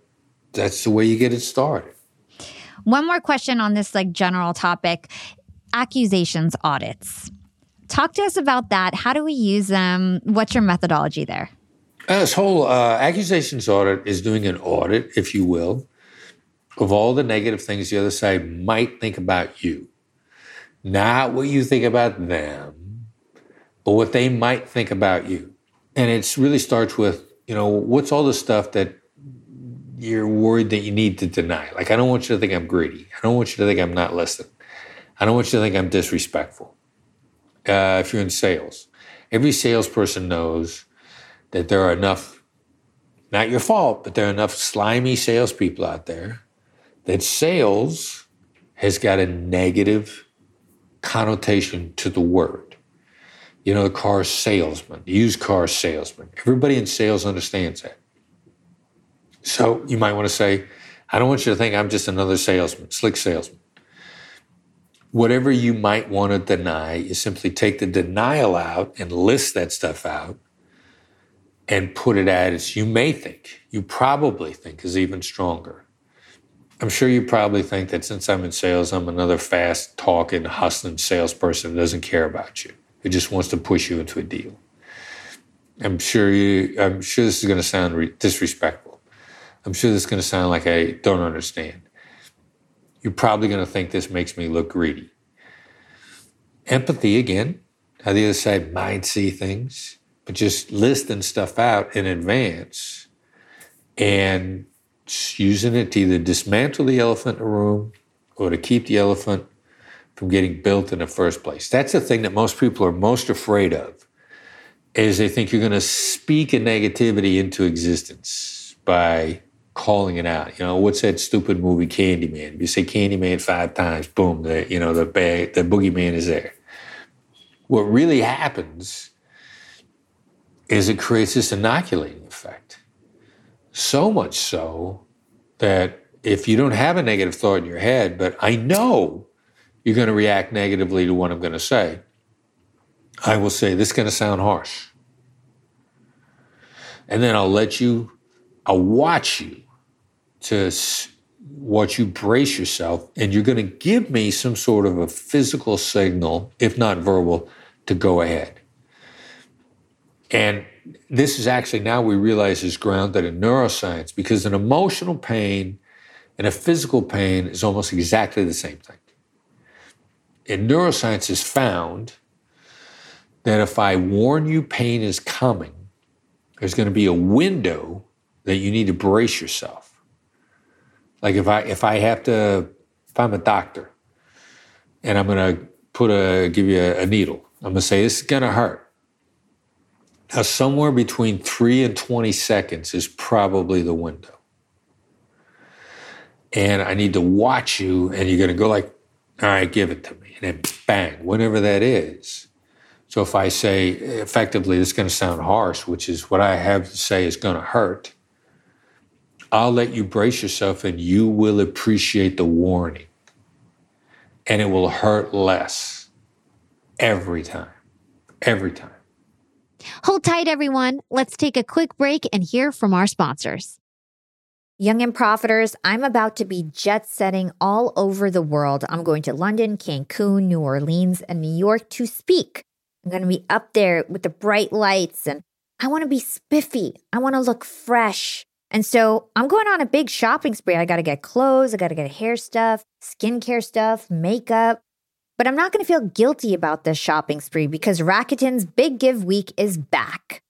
that's the way you get it started. One more question on this like general topic, accusations audits. Talk to us about that. How do we use them? What's your methodology there? This whole uh, accusations audit is doing an audit, if you will, of all the negative things the other side might think about you. Not what you think about them, but what they might think about you. And it really starts with, you know, what's all the stuff that you're worried that you need to deny? Like, I don't want you to think I'm greedy. I don't want you to think I'm not listening. I don't want you to think I'm disrespectful. Uh, if you're in sales, every salesperson knows that there are enough, not your fault, but there are enough slimy salespeople out there that sales has got a negative connotation to the word. You know, the car salesman, the used car salesman. Everybody in sales understands that. So you might want to say, I don't want you to think I'm just another salesman, slick salesman. Whatever you might want to deny, you simply take the denial out and list that stuff out and put it as you may think, you probably think is even stronger. I'm sure you probably think that since I'm in sales, I'm another fast talking, hustling salesperson who doesn't care about you, who just wants to push you into a deal. I'm sure you. I'm sure this is going to sound re- disrespectful. I'm sure this is going to sound like I don't understand. You're probably going to think this makes me look greedy. Empathy again, how the other side might see things, but just listing stuff out in advance and using it to either dismantle the elephant in the room or to keep the elephant from getting built in the first place. That's the thing that most people are most afraid of is they think you're going to speak a negativity into existence by calling it out. You know, what's that stupid movie Candyman? If you say Candyman five times, boom, the you know the bag, the boogeyman is there. What really happens is it creates this inoculating effect. So much so that if you don't have a negative thought in your head, but I know you're going to react negatively to what I'm going to say, I will say, this is going to sound harsh. And then I'll let you, I'll watch you to watch you brace yourself, and you're going to give me some sort of a physical signal, if not verbal, to go ahead. And this is actually now we realize is grounded in neuroscience because an emotional pain and a physical pain is almost exactly the same thing. And neuroscience has found that if I warn you pain is coming, there's going to be a window that you need to brace yourself. Like if I if I have to, if I'm a doctor, and I'm going to put a give you a, a needle, I'm going to say this is going to hurt. Now, somewhere between three and 20 seconds is probably the window. And I need to watch you, and you're going to go like, all right, give it to me. And then bang, whatever that is, so if I say effectively, this is going to sound harsh, which is what I have to say is going to hurt, I'll let you brace yourself and you will appreciate the warning. And it will hurt less every time. Every time. Hold tight, everyone. Let's take a quick break and hear from our sponsors. Young and Profiters, I'm about to be jet setting all over the world. I'm going to London, Cancun, New Orleans, and New York to speak I'm going to be up there with the bright lights and I want to be spiffy. I want to look fresh. And so I'm going on a big shopping spree. I got to get clothes, I got to get hair stuff, skincare stuff, makeup. But I'm not going to feel guilty about this shopping spree because Rakuten's Big Give Week is back.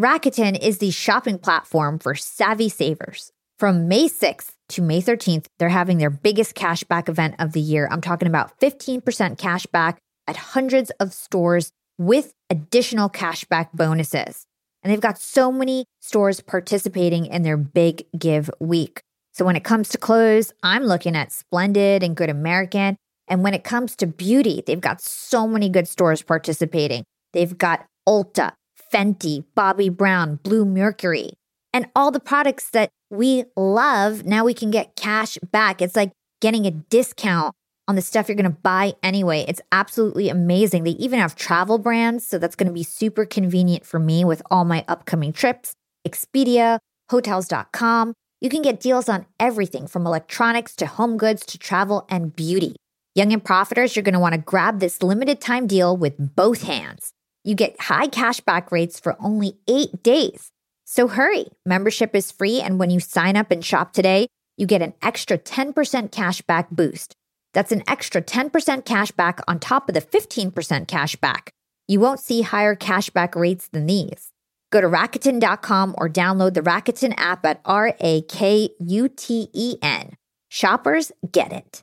Rakuten is the shopping platform for savvy savers. From May 6th to May 13th, they're having their biggest cashback event of the year. I'm talking about 15% cashback at hundreds of stores with additional cashback bonuses. And they've got so many stores participating in their big give week. So when it comes to clothes, I'm looking at Splendid and Good American. And when it comes to beauty, they've got so many good stores participating. They've got Ulta, Fenty, Bobbi Brown, Bluemercury, and all the products that we love. Now we can get cash back. It's like getting a discount on the stuff you're going to buy anyway. It's absolutely amazing. They even have travel brands, so that's going to be super convenient for me with all my upcoming trips. Expedia, hotels.com. You can get deals on everything from electronics to home goods to travel and beauty. Young and profiters, you're going to want to grab this limited time deal with both hands. You get high cashback rates for only eight days. So hurry. Membership is free, and when you sign up and shop today, you get an extra 10% cashback boost. That's an extra 10% cashback on top of the 15% cashback. You won't see higher cashback rates than these. Go to Rakuten.com or download the Rakuten app at R A K U T E N. Shoppers get it.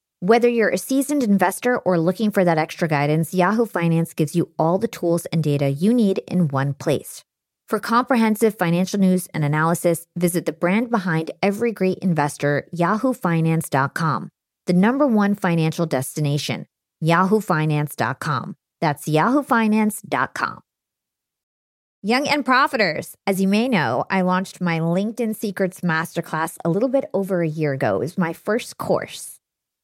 Whether you're a seasoned investor or looking for that extra guidance, Yahoo Finance gives you all the tools and data you need in one place. For comprehensive financial news and analysis, visit the brand behind every great investor, yahoofinance.com, the number one financial destination, yahoofinance.com. That's yahoofinance.com. Young and Profiters. As you may know, I launched my LinkedIn Secrets Masterclass a little bit over a year ago. It was my first course.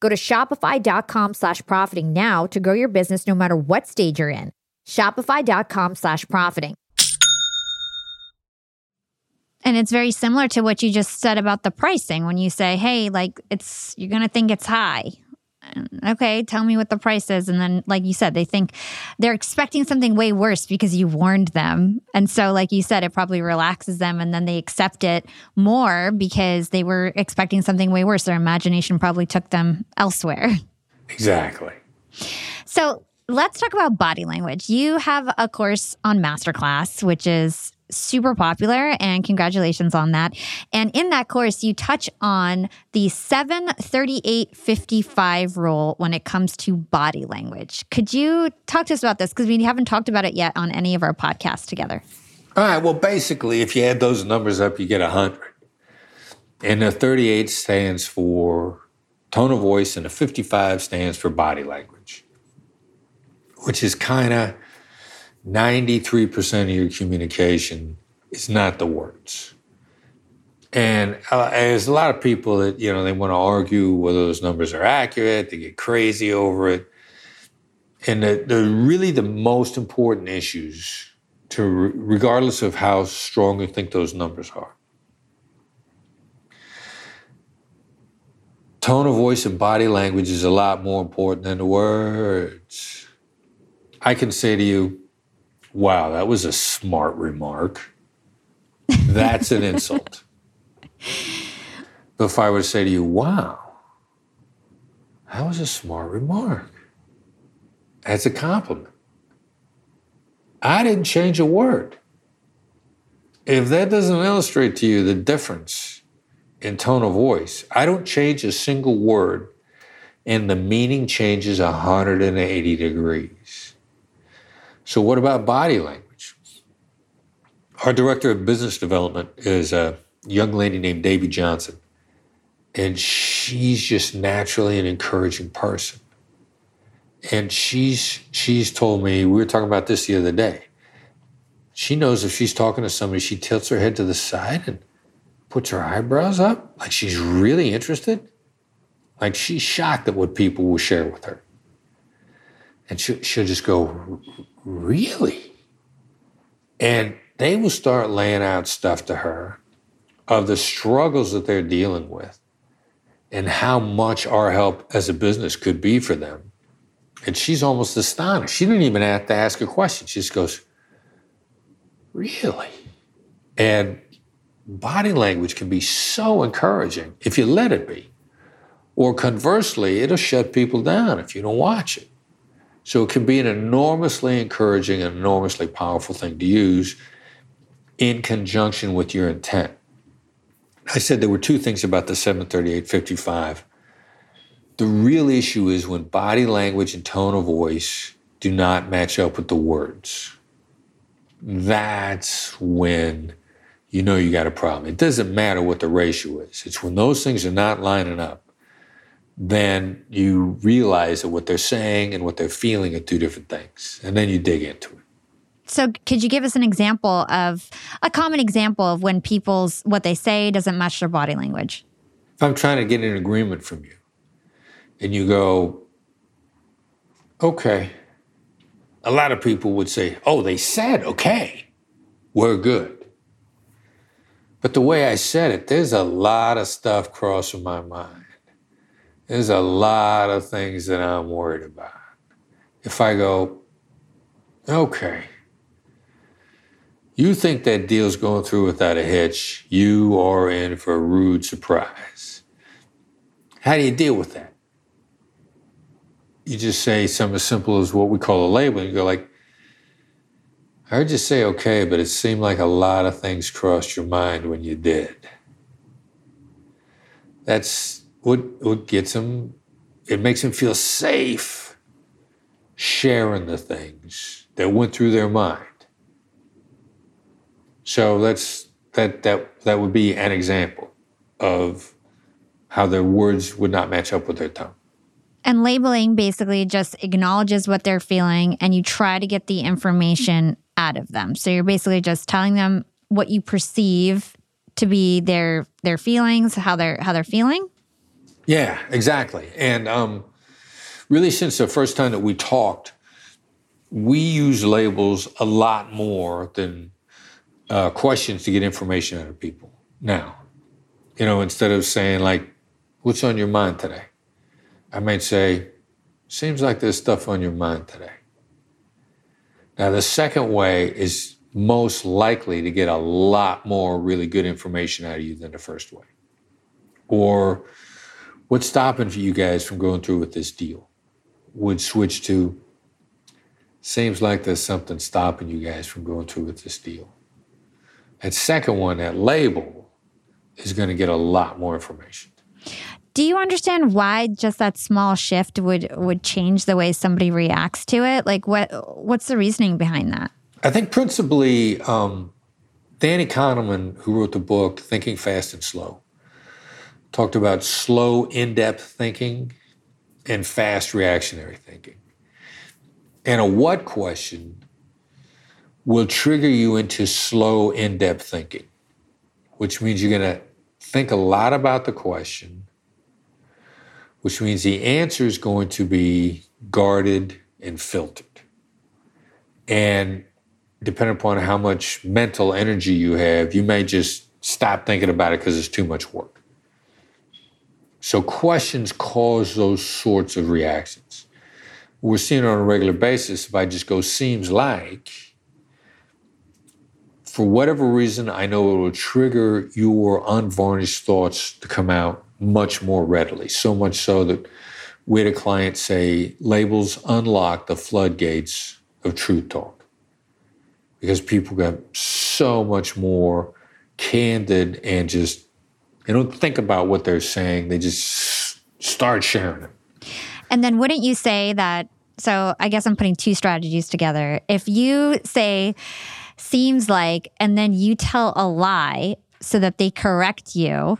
Go to shopify.com slash profiting now to grow your business no matter what stage you're in. Shopify.com slash profiting. And it's very similar to what you just said about the pricing when you say, hey, like it's, you're going to think it's high. Okay, tell me what the price is. And then, like you said, they think they're expecting something way worse because you warned them. And so, like you said, it probably relaxes them and then they accept it more because they were expecting something way worse. Their imagination probably took them elsewhere. Exactly. So, let's talk about body language. You have a course on Masterclass, which is super popular and congratulations on that. And in that course, you touch on the 73855 rule when it comes to body language. Could you talk to us about this? Because we haven't talked about it yet on any of our podcasts together. All right. Well, basically, if you add those numbers up, you get 100. And the 38 stands for tone of voice, and the 55 stands for body language, which is kind of 93% of your communication is not the words. And uh, there's a lot of people that, you know, they want to argue whether those numbers are accurate, they get crazy over it. And the, the really the most important issues to, regardless of how strong you think those numbers are. Tone of voice and body language is a lot more important than the words. I can say to you, Wow, that was a smart remark. That's an insult. But if I were to say to you, wow, that was a smart remark, that's a compliment. I didn't change a word. If that doesn't illustrate to you the difference in tone of voice, I don't change a single word and the meaning changes 180 degrees. So, what about body language? Our director of business development is a young lady named Davy Johnson, and she's just naturally an encouraging person. And she's she's told me we were talking about this the other day. She knows if she's talking to somebody, she tilts her head to the side and puts her eyebrows up, like she's really interested. Like she's shocked at what people will share with her. And she, she'll just go, Really? And they will start laying out stuff to her of the struggles that they're dealing with and how much our help as a business could be for them. And she's almost astonished. She didn't even have to ask a question. She just goes, Really? And body language can be so encouraging if you let it be. Or conversely, it'll shut people down if you don't watch it. So it can be an enormously encouraging and enormously powerful thing to use in conjunction with your intent. I said there were two things about the 73855. The real issue is when body language and tone of voice do not match up with the words. That's when you know you got a problem. It doesn't matter what the ratio is. It's when those things are not lining up, then you realize that what they're saying and what they're feeling are two different things. And then you dig into it. So, could you give us an example of a common example of when people's what they say doesn't match their body language? If I'm trying to get an agreement from you and you go, okay, a lot of people would say, oh, they said, okay, we're good. But the way I said it, there's a lot of stuff crossing my mind. There's a lot of things that I'm worried about. If I go, okay, you think that deal's going through without a hitch, you are in for a rude surprise. How do you deal with that? You just say something as simple as what we call a label. You go like, I heard you say okay, but it seemed like a lot of things crossed your mind when you did. That's what, what gets them, it makes them feel safe sharing the things that went through their mind. So that's that that that would be an example of how their words would not match up with their tongue. And labeling basically just acknowledges what they're feeling and you try to get the information out of them. So you're basically just telling them what you perceive to be their their feelings, how they're how they're feeling. Yeah, exactly. And um, really, since the first time that we talked, we use labels a lot more than uh, questions to get information out of people now. You know, instead of saying, like, what's on your mind today? I might say, seems like there's stuff on your mind today. Now, the second way is most likely to get a lot more really good information out of you than the first way. Or what's stopping you guys from going through with this deal? Would switch to, seems like there's something stopping you guys from going through with this deal. That second one, that label, is going to get a lot more information. Do you understand why just that small shift would would change the way somebody reacts to it? Like what what's the reasoning behind that? I think principally um, Danny Kahneman, who wrote the book Thinking Fast and Slow, talked about slow, in-depth thinking and fast reactionary thinking. And a what question will trigger you into slow, in depth thinking, which means you're going to think a lot about the question, which means the answer is going to be guarded and filtered. And depending upon how much mental energy you have, you may just stop thinking about it because it's too much work. So, questions cause those sorts of reactions. We're seeing on a regular basis. If I just go, seems like, for whatever reason, I know it will trigger your unvarnished thoughts to come out much more readily. So much so that we had a client say labels unlock the floodgates of truth talk because people got so much more candid and just they don't think about what they're saying they just start sharing it and then wouldn't you say that so i guess i'm putting two strategies together if you say seems like, and then you tell a lie so that they correct you.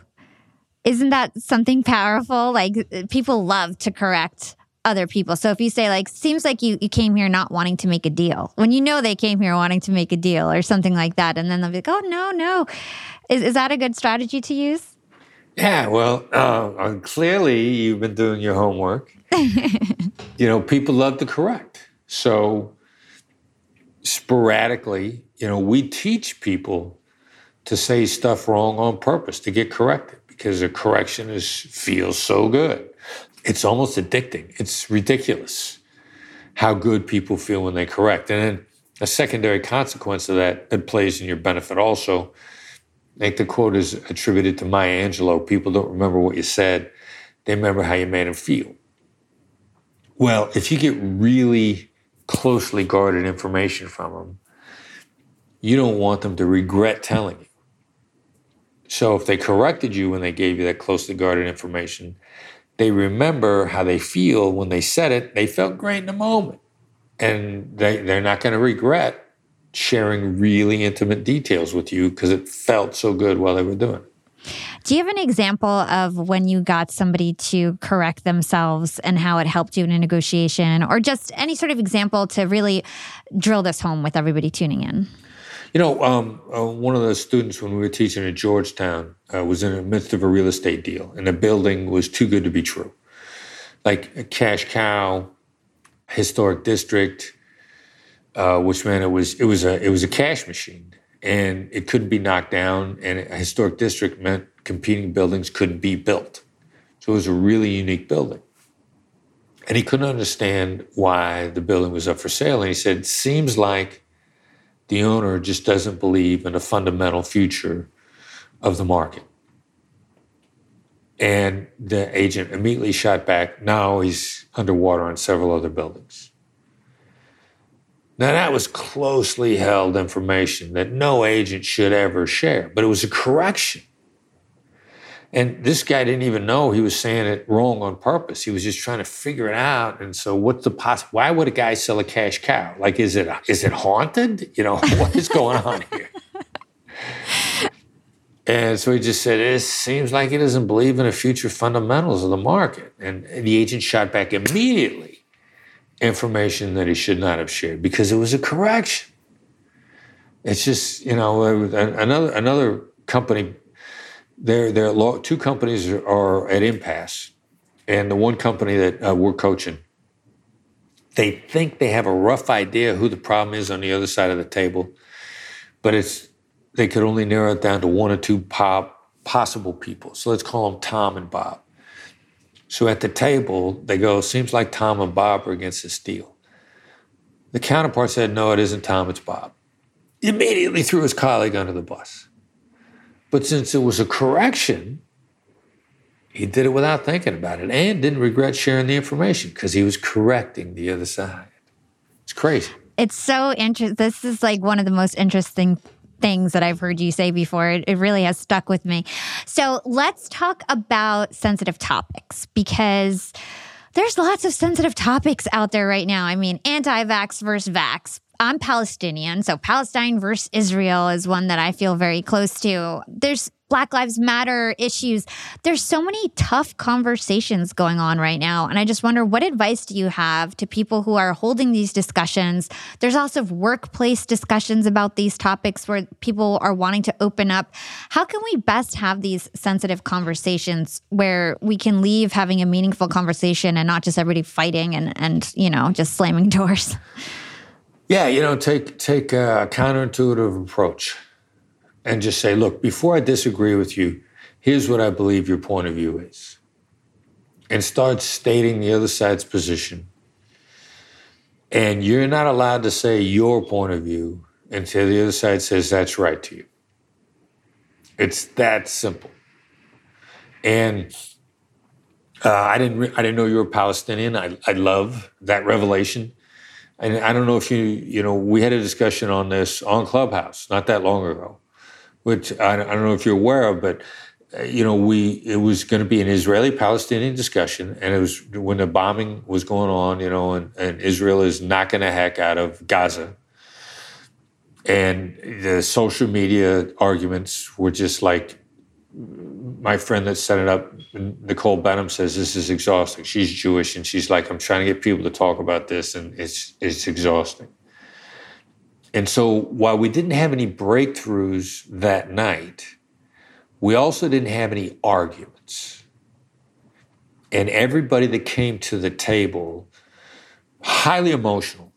Isn't that something powerful? Like people love to correct other people. So if you say like, seems like you, you came here not wanting to make a deal when you know they came here wanting to make a deal or something like that. And then they'll be like, oh, no, no. Is, is that a good strategy to use? Yeah, well, uh, uh clearly you've been doing your homework. you know, people love to correct. So sporadically, you know, we teach people to say stuff wrong on purpose to get corrected because a correction is feels so good. It's almost addicting. It's ridiculous how good people feel when they correct. And then a secondary consequence of that that plays in your benefit also. I think the quote is attributed to Maya Angelou. People don't remember what you said, they remember how you made them feel. Well, if you get really closely guarded information from them, you don't want them to regret telling you. So if they corrected you when they gave you that closely guarded information, they remember how they feel when they said it. They felt great in the moment. And they, they're not going to regret sharing really intimate details with you because it felt so good while they were doing it. Do you have an example of when you got somebody to correct themselves and how it helped you in a negotiation, or just any sort of example to really drill this home with everybody tuning in? You know, um, uh, one of the students when we were teaching at Georgetown uh, was in the midst of a real estate deal, and the building was too good to be true. Like a cash cow, historic district, uh, which meant it was it was a it was a cash machine, and it couldn't be knocked down. And a historic district meant competing buildings couldn't be built, so it was a really unique building. And he couldn't understand why the building was up for sale. And he said, "Seems like." the owner just doesn't believe in a fundamental future of the market. And the agent immediately shot back. Now he's underwater on several other buildings. Now, that was closely held information that no agent should ever share, but it was a correction. And this guy didn't even know he was saying it wrong on purpose. He was just trying to figure it out. And so, what's the poss? Why would a guy sell a cash cow? Like, is it is it haunted? You know, what is going on here? And so he just said, it seems like he doesn't believe in the future fundamentals of the market. And the agent shot back immediately information that he should not have shared because it was a correction. It's just, you know, another another company there, there two companies are at impasse, and the one company that uh, we're coaching, they think they have a rough idea who the problem is on the other side of the table, but it's they could only narrow it down to one or two pop, possible people. So let's call them Tom and Bob. So at the table, they go, seems like Tom and Bob are against this deal. The counterpart said, no, it isn't Tom, it's Bob. Immediately threw his colleague under the bus. But since it was a correction, he did it without thinking about it and didn't regret sharing the information because he was correcting the other side. It's crazy. It's so interesting. This is like one of the most interesting things that I've heard you say before. It, it, really has stuck with me. So let's talk about sensitive topics because there's lots of sensitive topics out there right now. I mean, anti vax versus vax, I'm Palestinian, so Palestine versus Israel is one that I feel very close to. There's Black Lives Matter issues. There's so many tough conversations going on right now. And I just wonder what advice do you have to people who are holding these discussions? There's also workplace discussions about these topics where people are wanting to open up. How can we best have these sensitive conversations where we can leave having a meaningful conversation and not just everybody fighting and, and you know, just slamming doors? Yeah, you know, take take a counterintuitive approach and just say, look, before I disagree with you, here's what I believe your point of view is. And start stating the other side's position. And you're not allowed to say your point of view until the other side says that's right to you. It's that simple. And uh, I didn't re- I didn't know you were Palestinian. I, I love that revelation. And I don't know if you, you know, we had a discussion on this on Clubhouse not that long ago, which I, I don't know if you're aware of, but uh, you know, we it was going to be an Israeli-Palestinian discussion, and it was when the bombing was going on, you know, and, and Israel is knocking the heck out of Gaza, and the social media arguments were just like my friend that set it up, Nicole Benham, says this is exhausting. She's Jewish, and she's like, I'm trying to get people to talk about this, and it's it's exhausting. And so while we didn't have any breakthroughs that night, we also didn't have any arguments. And everybody that came to the table, highly emotional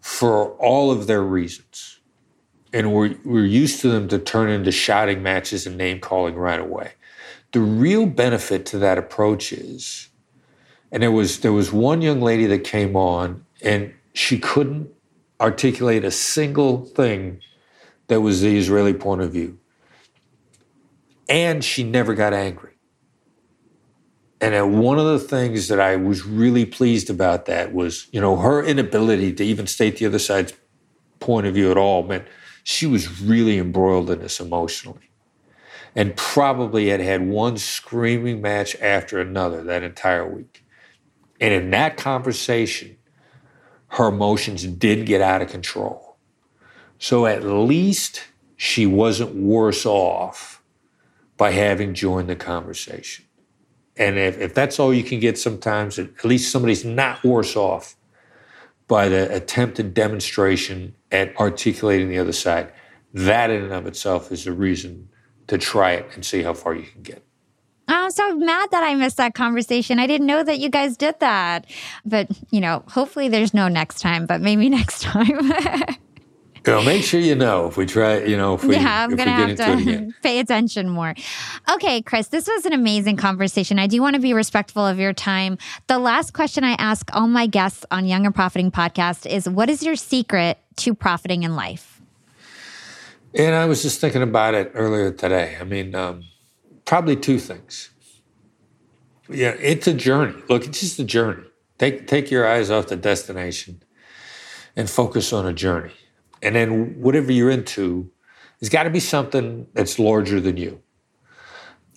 for all of their reasons. And we're, we're used to them to turn into shouting matches and name calling right away. The real benefit to that approach is, and there was there was one young lady that came on and she couldn't articulate a single thing that was the Israeli point of view. And she never got angry. And one of the things that I was really pleased about that was, you know, her inability to even state the other side's point of view at all meant she was really embroiled in this emotionally. And probably had had one screaming match after another that entire week. And in that conversation, her emotions did get out of control. So at least she wasn't worse off by having joined the conversation. And if, if that's all you can get sometimes, at least somebody's not worse off by the attempted demonstration at articulating the other side. That in and of itself is a reason to try it and see how far you can get. I'm so mad that I missed that conversation. I didn't know that you guys did that. But, you know, hopefully there's no next time, but maybe next time. you know, make sure you know if we try, you know, if we, yeah, I'm to have to pay attention more. Okay, Chris, this was an amazing conversation. I do want to be respectful of your time. The last question I ask all my guests on Young and Profiting podcast is what is your secret to profiting in life? And I was just thinking about it earlier today. I mean, um, probably two things. Yeah, it's a journey. Look, it's just a journey. Take take your eyes off the destination and focus on a journey. And then whatever you're into, it's got to be something that's larger than you.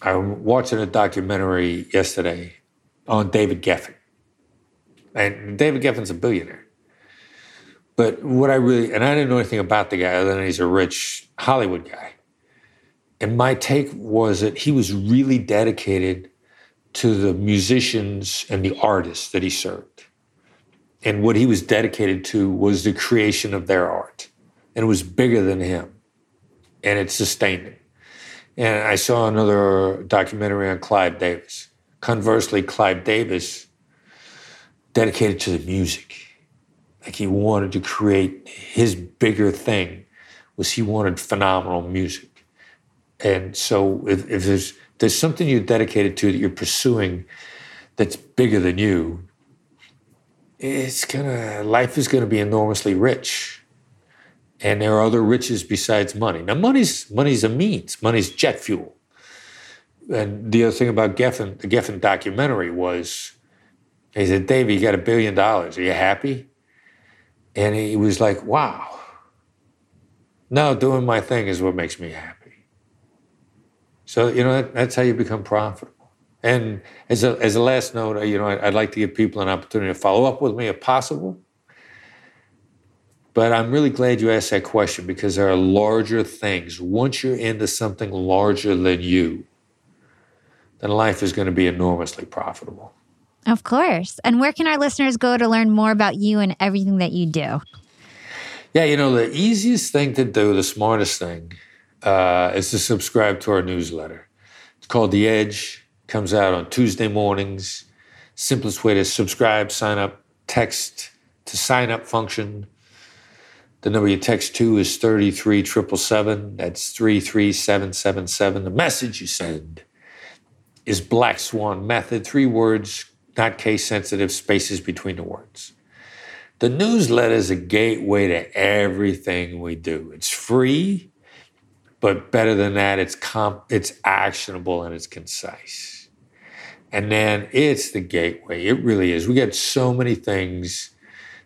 I was watching a documentary yesterday on David Geffen. And David Geffen's a billionaire. But what I really, and I didn't know anything about the guy other than he's a rich Hollywood guy. And my take was that he was really dedicated to the musicians and the artists that he served. And what he was dedicated to was the creation of their art. And it was bigger than him. And it sustained him. And I saw another documentary on Clive Davis. Conversely, Clive Davis dedicated to the music. Like he wanted to create his bigger thing was he wanted phenomenal music. And so if, if there's there's something you're dedicated to that you're pursuing that's bigger than you, it's gonna life is gonna be enormously rich. And there are other riches besides money. Now money's money's a means, money's jet fuel. And the other thing about Geffen, the Geffen documentary was he said, Dave, you got a billion dollars. Are you happy? And he was like, wow. No, doing my thing is what makes me happy. So, you know, that, that's how you become profitable. And as a, as a last note, you know, I'd like to give people an opportunity to follow up with me if possible. But I'm really glad you asked that question because there are larger things. Once you're into something larger than you, then life is going to be enormously profitable. Of course. And where can our listeners go to learn more about you and everything that you do? Yeah, you know, the easiest thing to do, the smartest thing, uh, is to subscribe to our newsletter. It's called The Edge. Comes out on Tuesday mornings. Simplest way to subscribe, sign up, text to sign up function. The number you text to is 33777. That's 33777. The message you send is Black Swan Method. Three words, not case sensitive, spaces between the words. The newsletter is a gateway to everything we do. It's free. But better than that, it's comp- it's actionable and it's concise. And then it's the gateway. It really is. We got so many things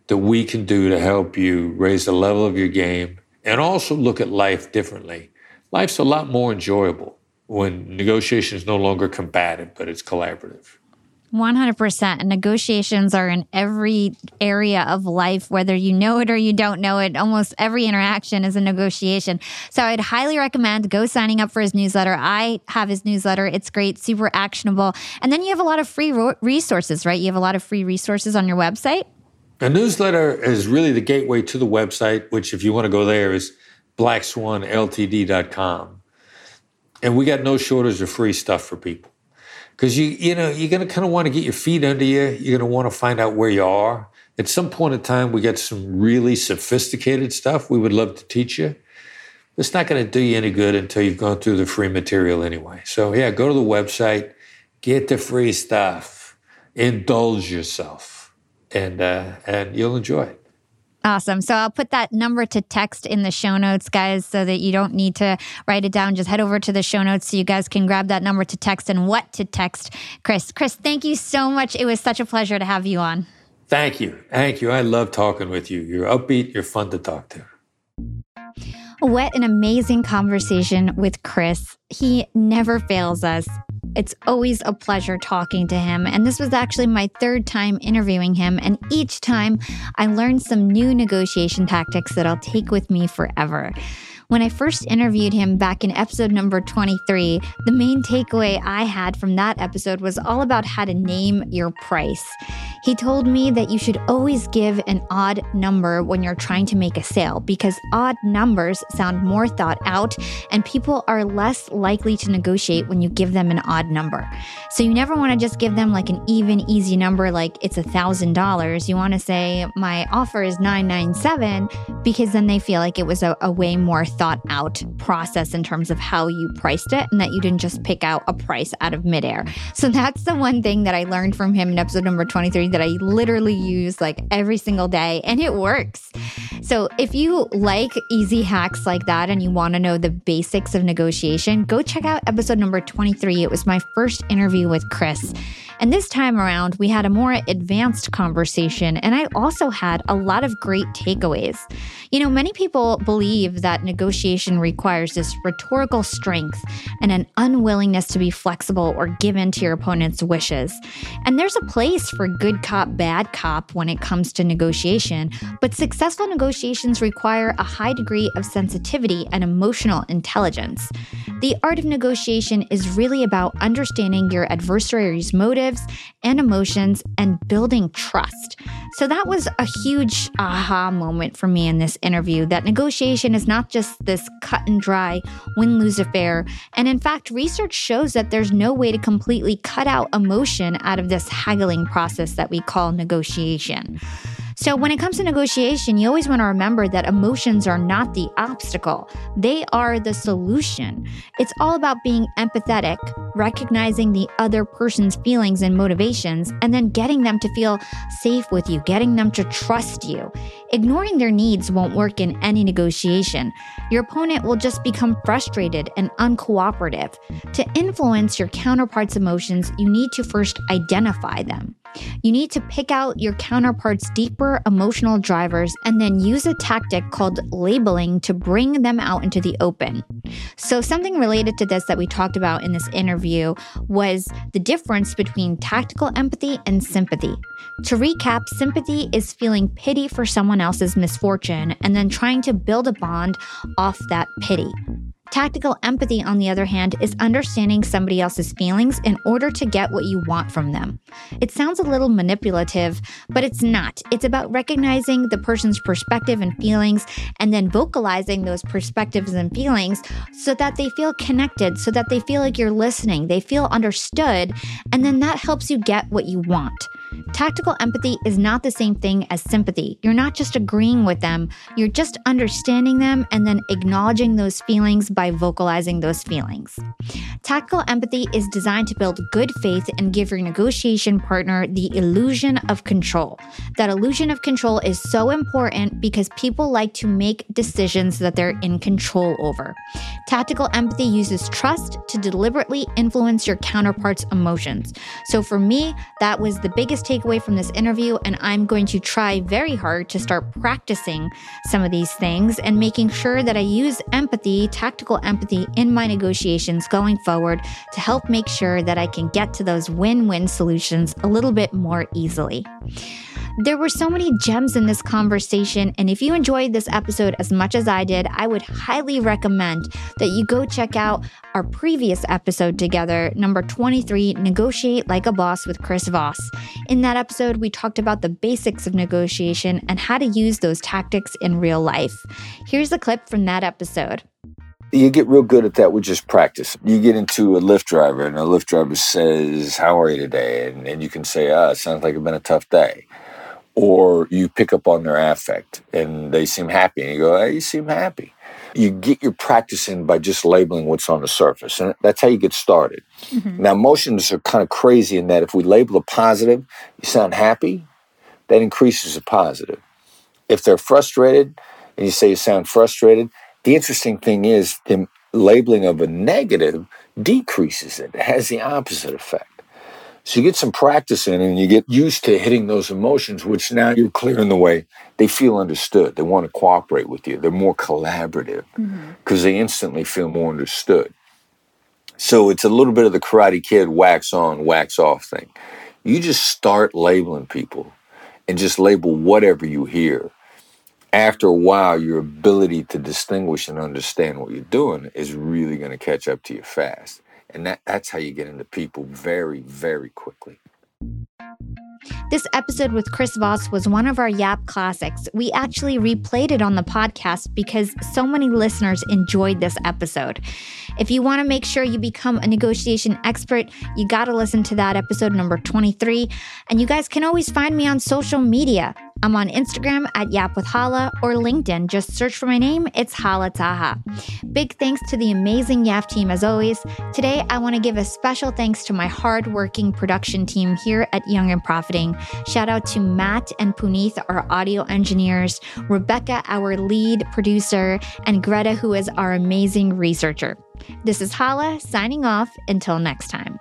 that we can do to help you raise the level of your game and also look at life differently. Life's a lot more enjoyable when negotiation is no longer combative, but it's collaborative. 100%. Negotiations are in every area of life, whether you know it or you don't know it. Almost every interaction is a negotiation. So I'd highly recommend go signing up for his newsletter. I have his newsletter. It's great, super actionable. And then you have a lot of free resources, right? You have a lot of free resources on your website. A newsletter is really the gateway to the website, which, if you want to go there, is blackswanltd.com. And we got no shortage of free stuff for people because you you know you're going to kind of want to get your feet under you. You're going to want to find out where you are. At some point in time, we got some really sophisticated stuff we would love to teach you. It's not going to do you any good until you've gone through the free material anyway. So yeah, go to the website, get the free stuff, indulge yourself, and uh, and you'll enjoy it. Awesome. So I'll put that number to text in the show notes, guys, so that you don't need to write it down. Just head over to the show notes so you guys can grab that number to text and what to text Chris. Chris, thank you so much. It was such a pleasure to have you on. Thank you. Thank you. I love talking with you. You're upbeat, you're fun to talk to. What an amazing conversation with Chris. He never fails us. It's always a pleasure talking to him. And this was actually my third time interviewing him. And each time I learned some new negotiation tactics that I'll take with me forever. When I first interviewed him back in episode number 23, the main takeaway I had from that episode was all about how to name your price. He told me that you should always give an odd number when you're trying to make a sale because odd numbers sound more thought out and people are less likely to negotiate when you give them an odd number. So you never want to just give them like an even, easy number like it's a $1,000. You want to say, my offer is 997 because then they feel like it was a, a way more thought out process in terms of how you priced it and that you didn't just pick out a price out of midair. So that's the one thing that I learned from him in episode number 23 that I literally use like every single day and it works. So if you like easy hacks like that and you want to know the basics of negotiation, go check out episode number 23. It was my first interview with Chris. And this time around, we had a more advanced conversation, and I also had a lot of great takeaways. You know, many people believe that negotiation requires this rhetorical strength and an unwillingness to be flexible or give in to your opponent's wishes. And there's a place for good cop, bad cop when it comes to negotiation, but successful negotiations require a high degree of sensitivity and emotional intelligence. The art of negotiation is really about understanding your adversary's motives and emotions and building trust. So that was a huge aha moment for me in this interview that negotiation is not just this cut and dry win lose affair. And in fact, research shows that there's no way to completely cut out emotion out of this haggling process that we call negotiation. So, when it comes to negotiation, you always want to remember that emotions are not the obstacle, they are the solution. It's all about being empathetic, recognizing the other person's feelings and motivations, and then getting them to feel safe with you, getting them to trust you. Ignoring their needs won't work in any negotiation. Your opponent will just become frustrated and uncooperative. To influence your counterpart's emotions, you need to first identify them. You need to pick out your counterpart's deeper emotional drivers and then use a tactic called labeling to bring them out into the open. So, something related to this that we talked about in this interview was the difference between tactical empathy and sympathy. To recap, sympathy is feeling pity for someone else's misfortune and then trying to build a bond off that pity. Tactical empathy, on the other hand, is understanding somebody else's feelings in order to get what you want from them. It sounds a little manipulative, but it's not. It's about recognizing the person's perspective and feelings and then vocalizing those perspectives and feelings so that they feel connected, so that they feel like you're listening, they feel understood, and then that helps you get what you want. Tactical empathy is not the same thing as sympathy. You're not just agreeing with them, you're just understanding them and then acknowledging those feelings by vocalizing those feelings. Tactical empathy is designed to build good faith and give your negotiation partner the illusion of control. That illusion of control is so important because people like to make decisions that they're in control over. Tactical empathy uses trust to deliberately influence your counterpart's emotions. So for me, that was the biggest biggest takeaway from this interview, and I'm going to try very hard to start practicing some of these things and making sure that I use empathy, tactical empathy, in my negotiations going forward to help make sure that I can get to those win win solutions a little bit more easily. There were so many gems in this conversation, and if you enjoyed this episode as much as I did, I would highly recommend that you go check out our previous episode together, number 23 Negotiate Like a Boss with Chris Voss. In that episode, we talked about the basics of negotiation and how to use those tactics in real life. Here's a clip from that episode you get real good at that with just practice. You get into a Lyft driver, and a Lyft driver says, How are you today? And, and you can say, Ah, it sounds like it's been a tough day or you pick up on their affect and they seem happy and you go, hey, you seem happy. You get your practice in by just labeling what's on the surface. And that's how you get started. Mm-hmm. Now, emotions are kind of crazy in that if we label a positive, you sound happy, that increases a positive. If they're frustrated and you say you sound frustrated, the interesting thing is the labeling of a negative decreases it. It has the opposite effect. So you get some practice in and you get used to hitting those emotions, which now you're clearing the way. They feel understood. They want to cooperate with you. They're more collaborative because mm-hmm. they instantly feel more understood. So it's a little bit of the Karate Kid wax on, wax off thing. You just start labeling people and just label whatever you hear. After a while, your ability to distinguish and understand what you're doing is really going to catch up to you fast. And that, that's how you get into people very, very quickly. This episode with Chris Voss was one of our Yap classics. We actually replayed it on the podcast because so many listeners enjoyed this episode. If you want to make sure you become a negotiation expert, you got to listen to that episode number 23. And you guys can always find me on social media. I'm on Instagram at Yap with Hala or LinkedIn. Just search for my name. It's Hala Taha. Big thanks to the amazing Yap team as always. Today, I want to give a special thanks to my hardworking production team here at Young and Profiting. Shout out to Matt and Puneeth, our audio engineers, Rebecca, our lead producer, and Greta, who is our amazing researcher. This is Hala signing off until next time.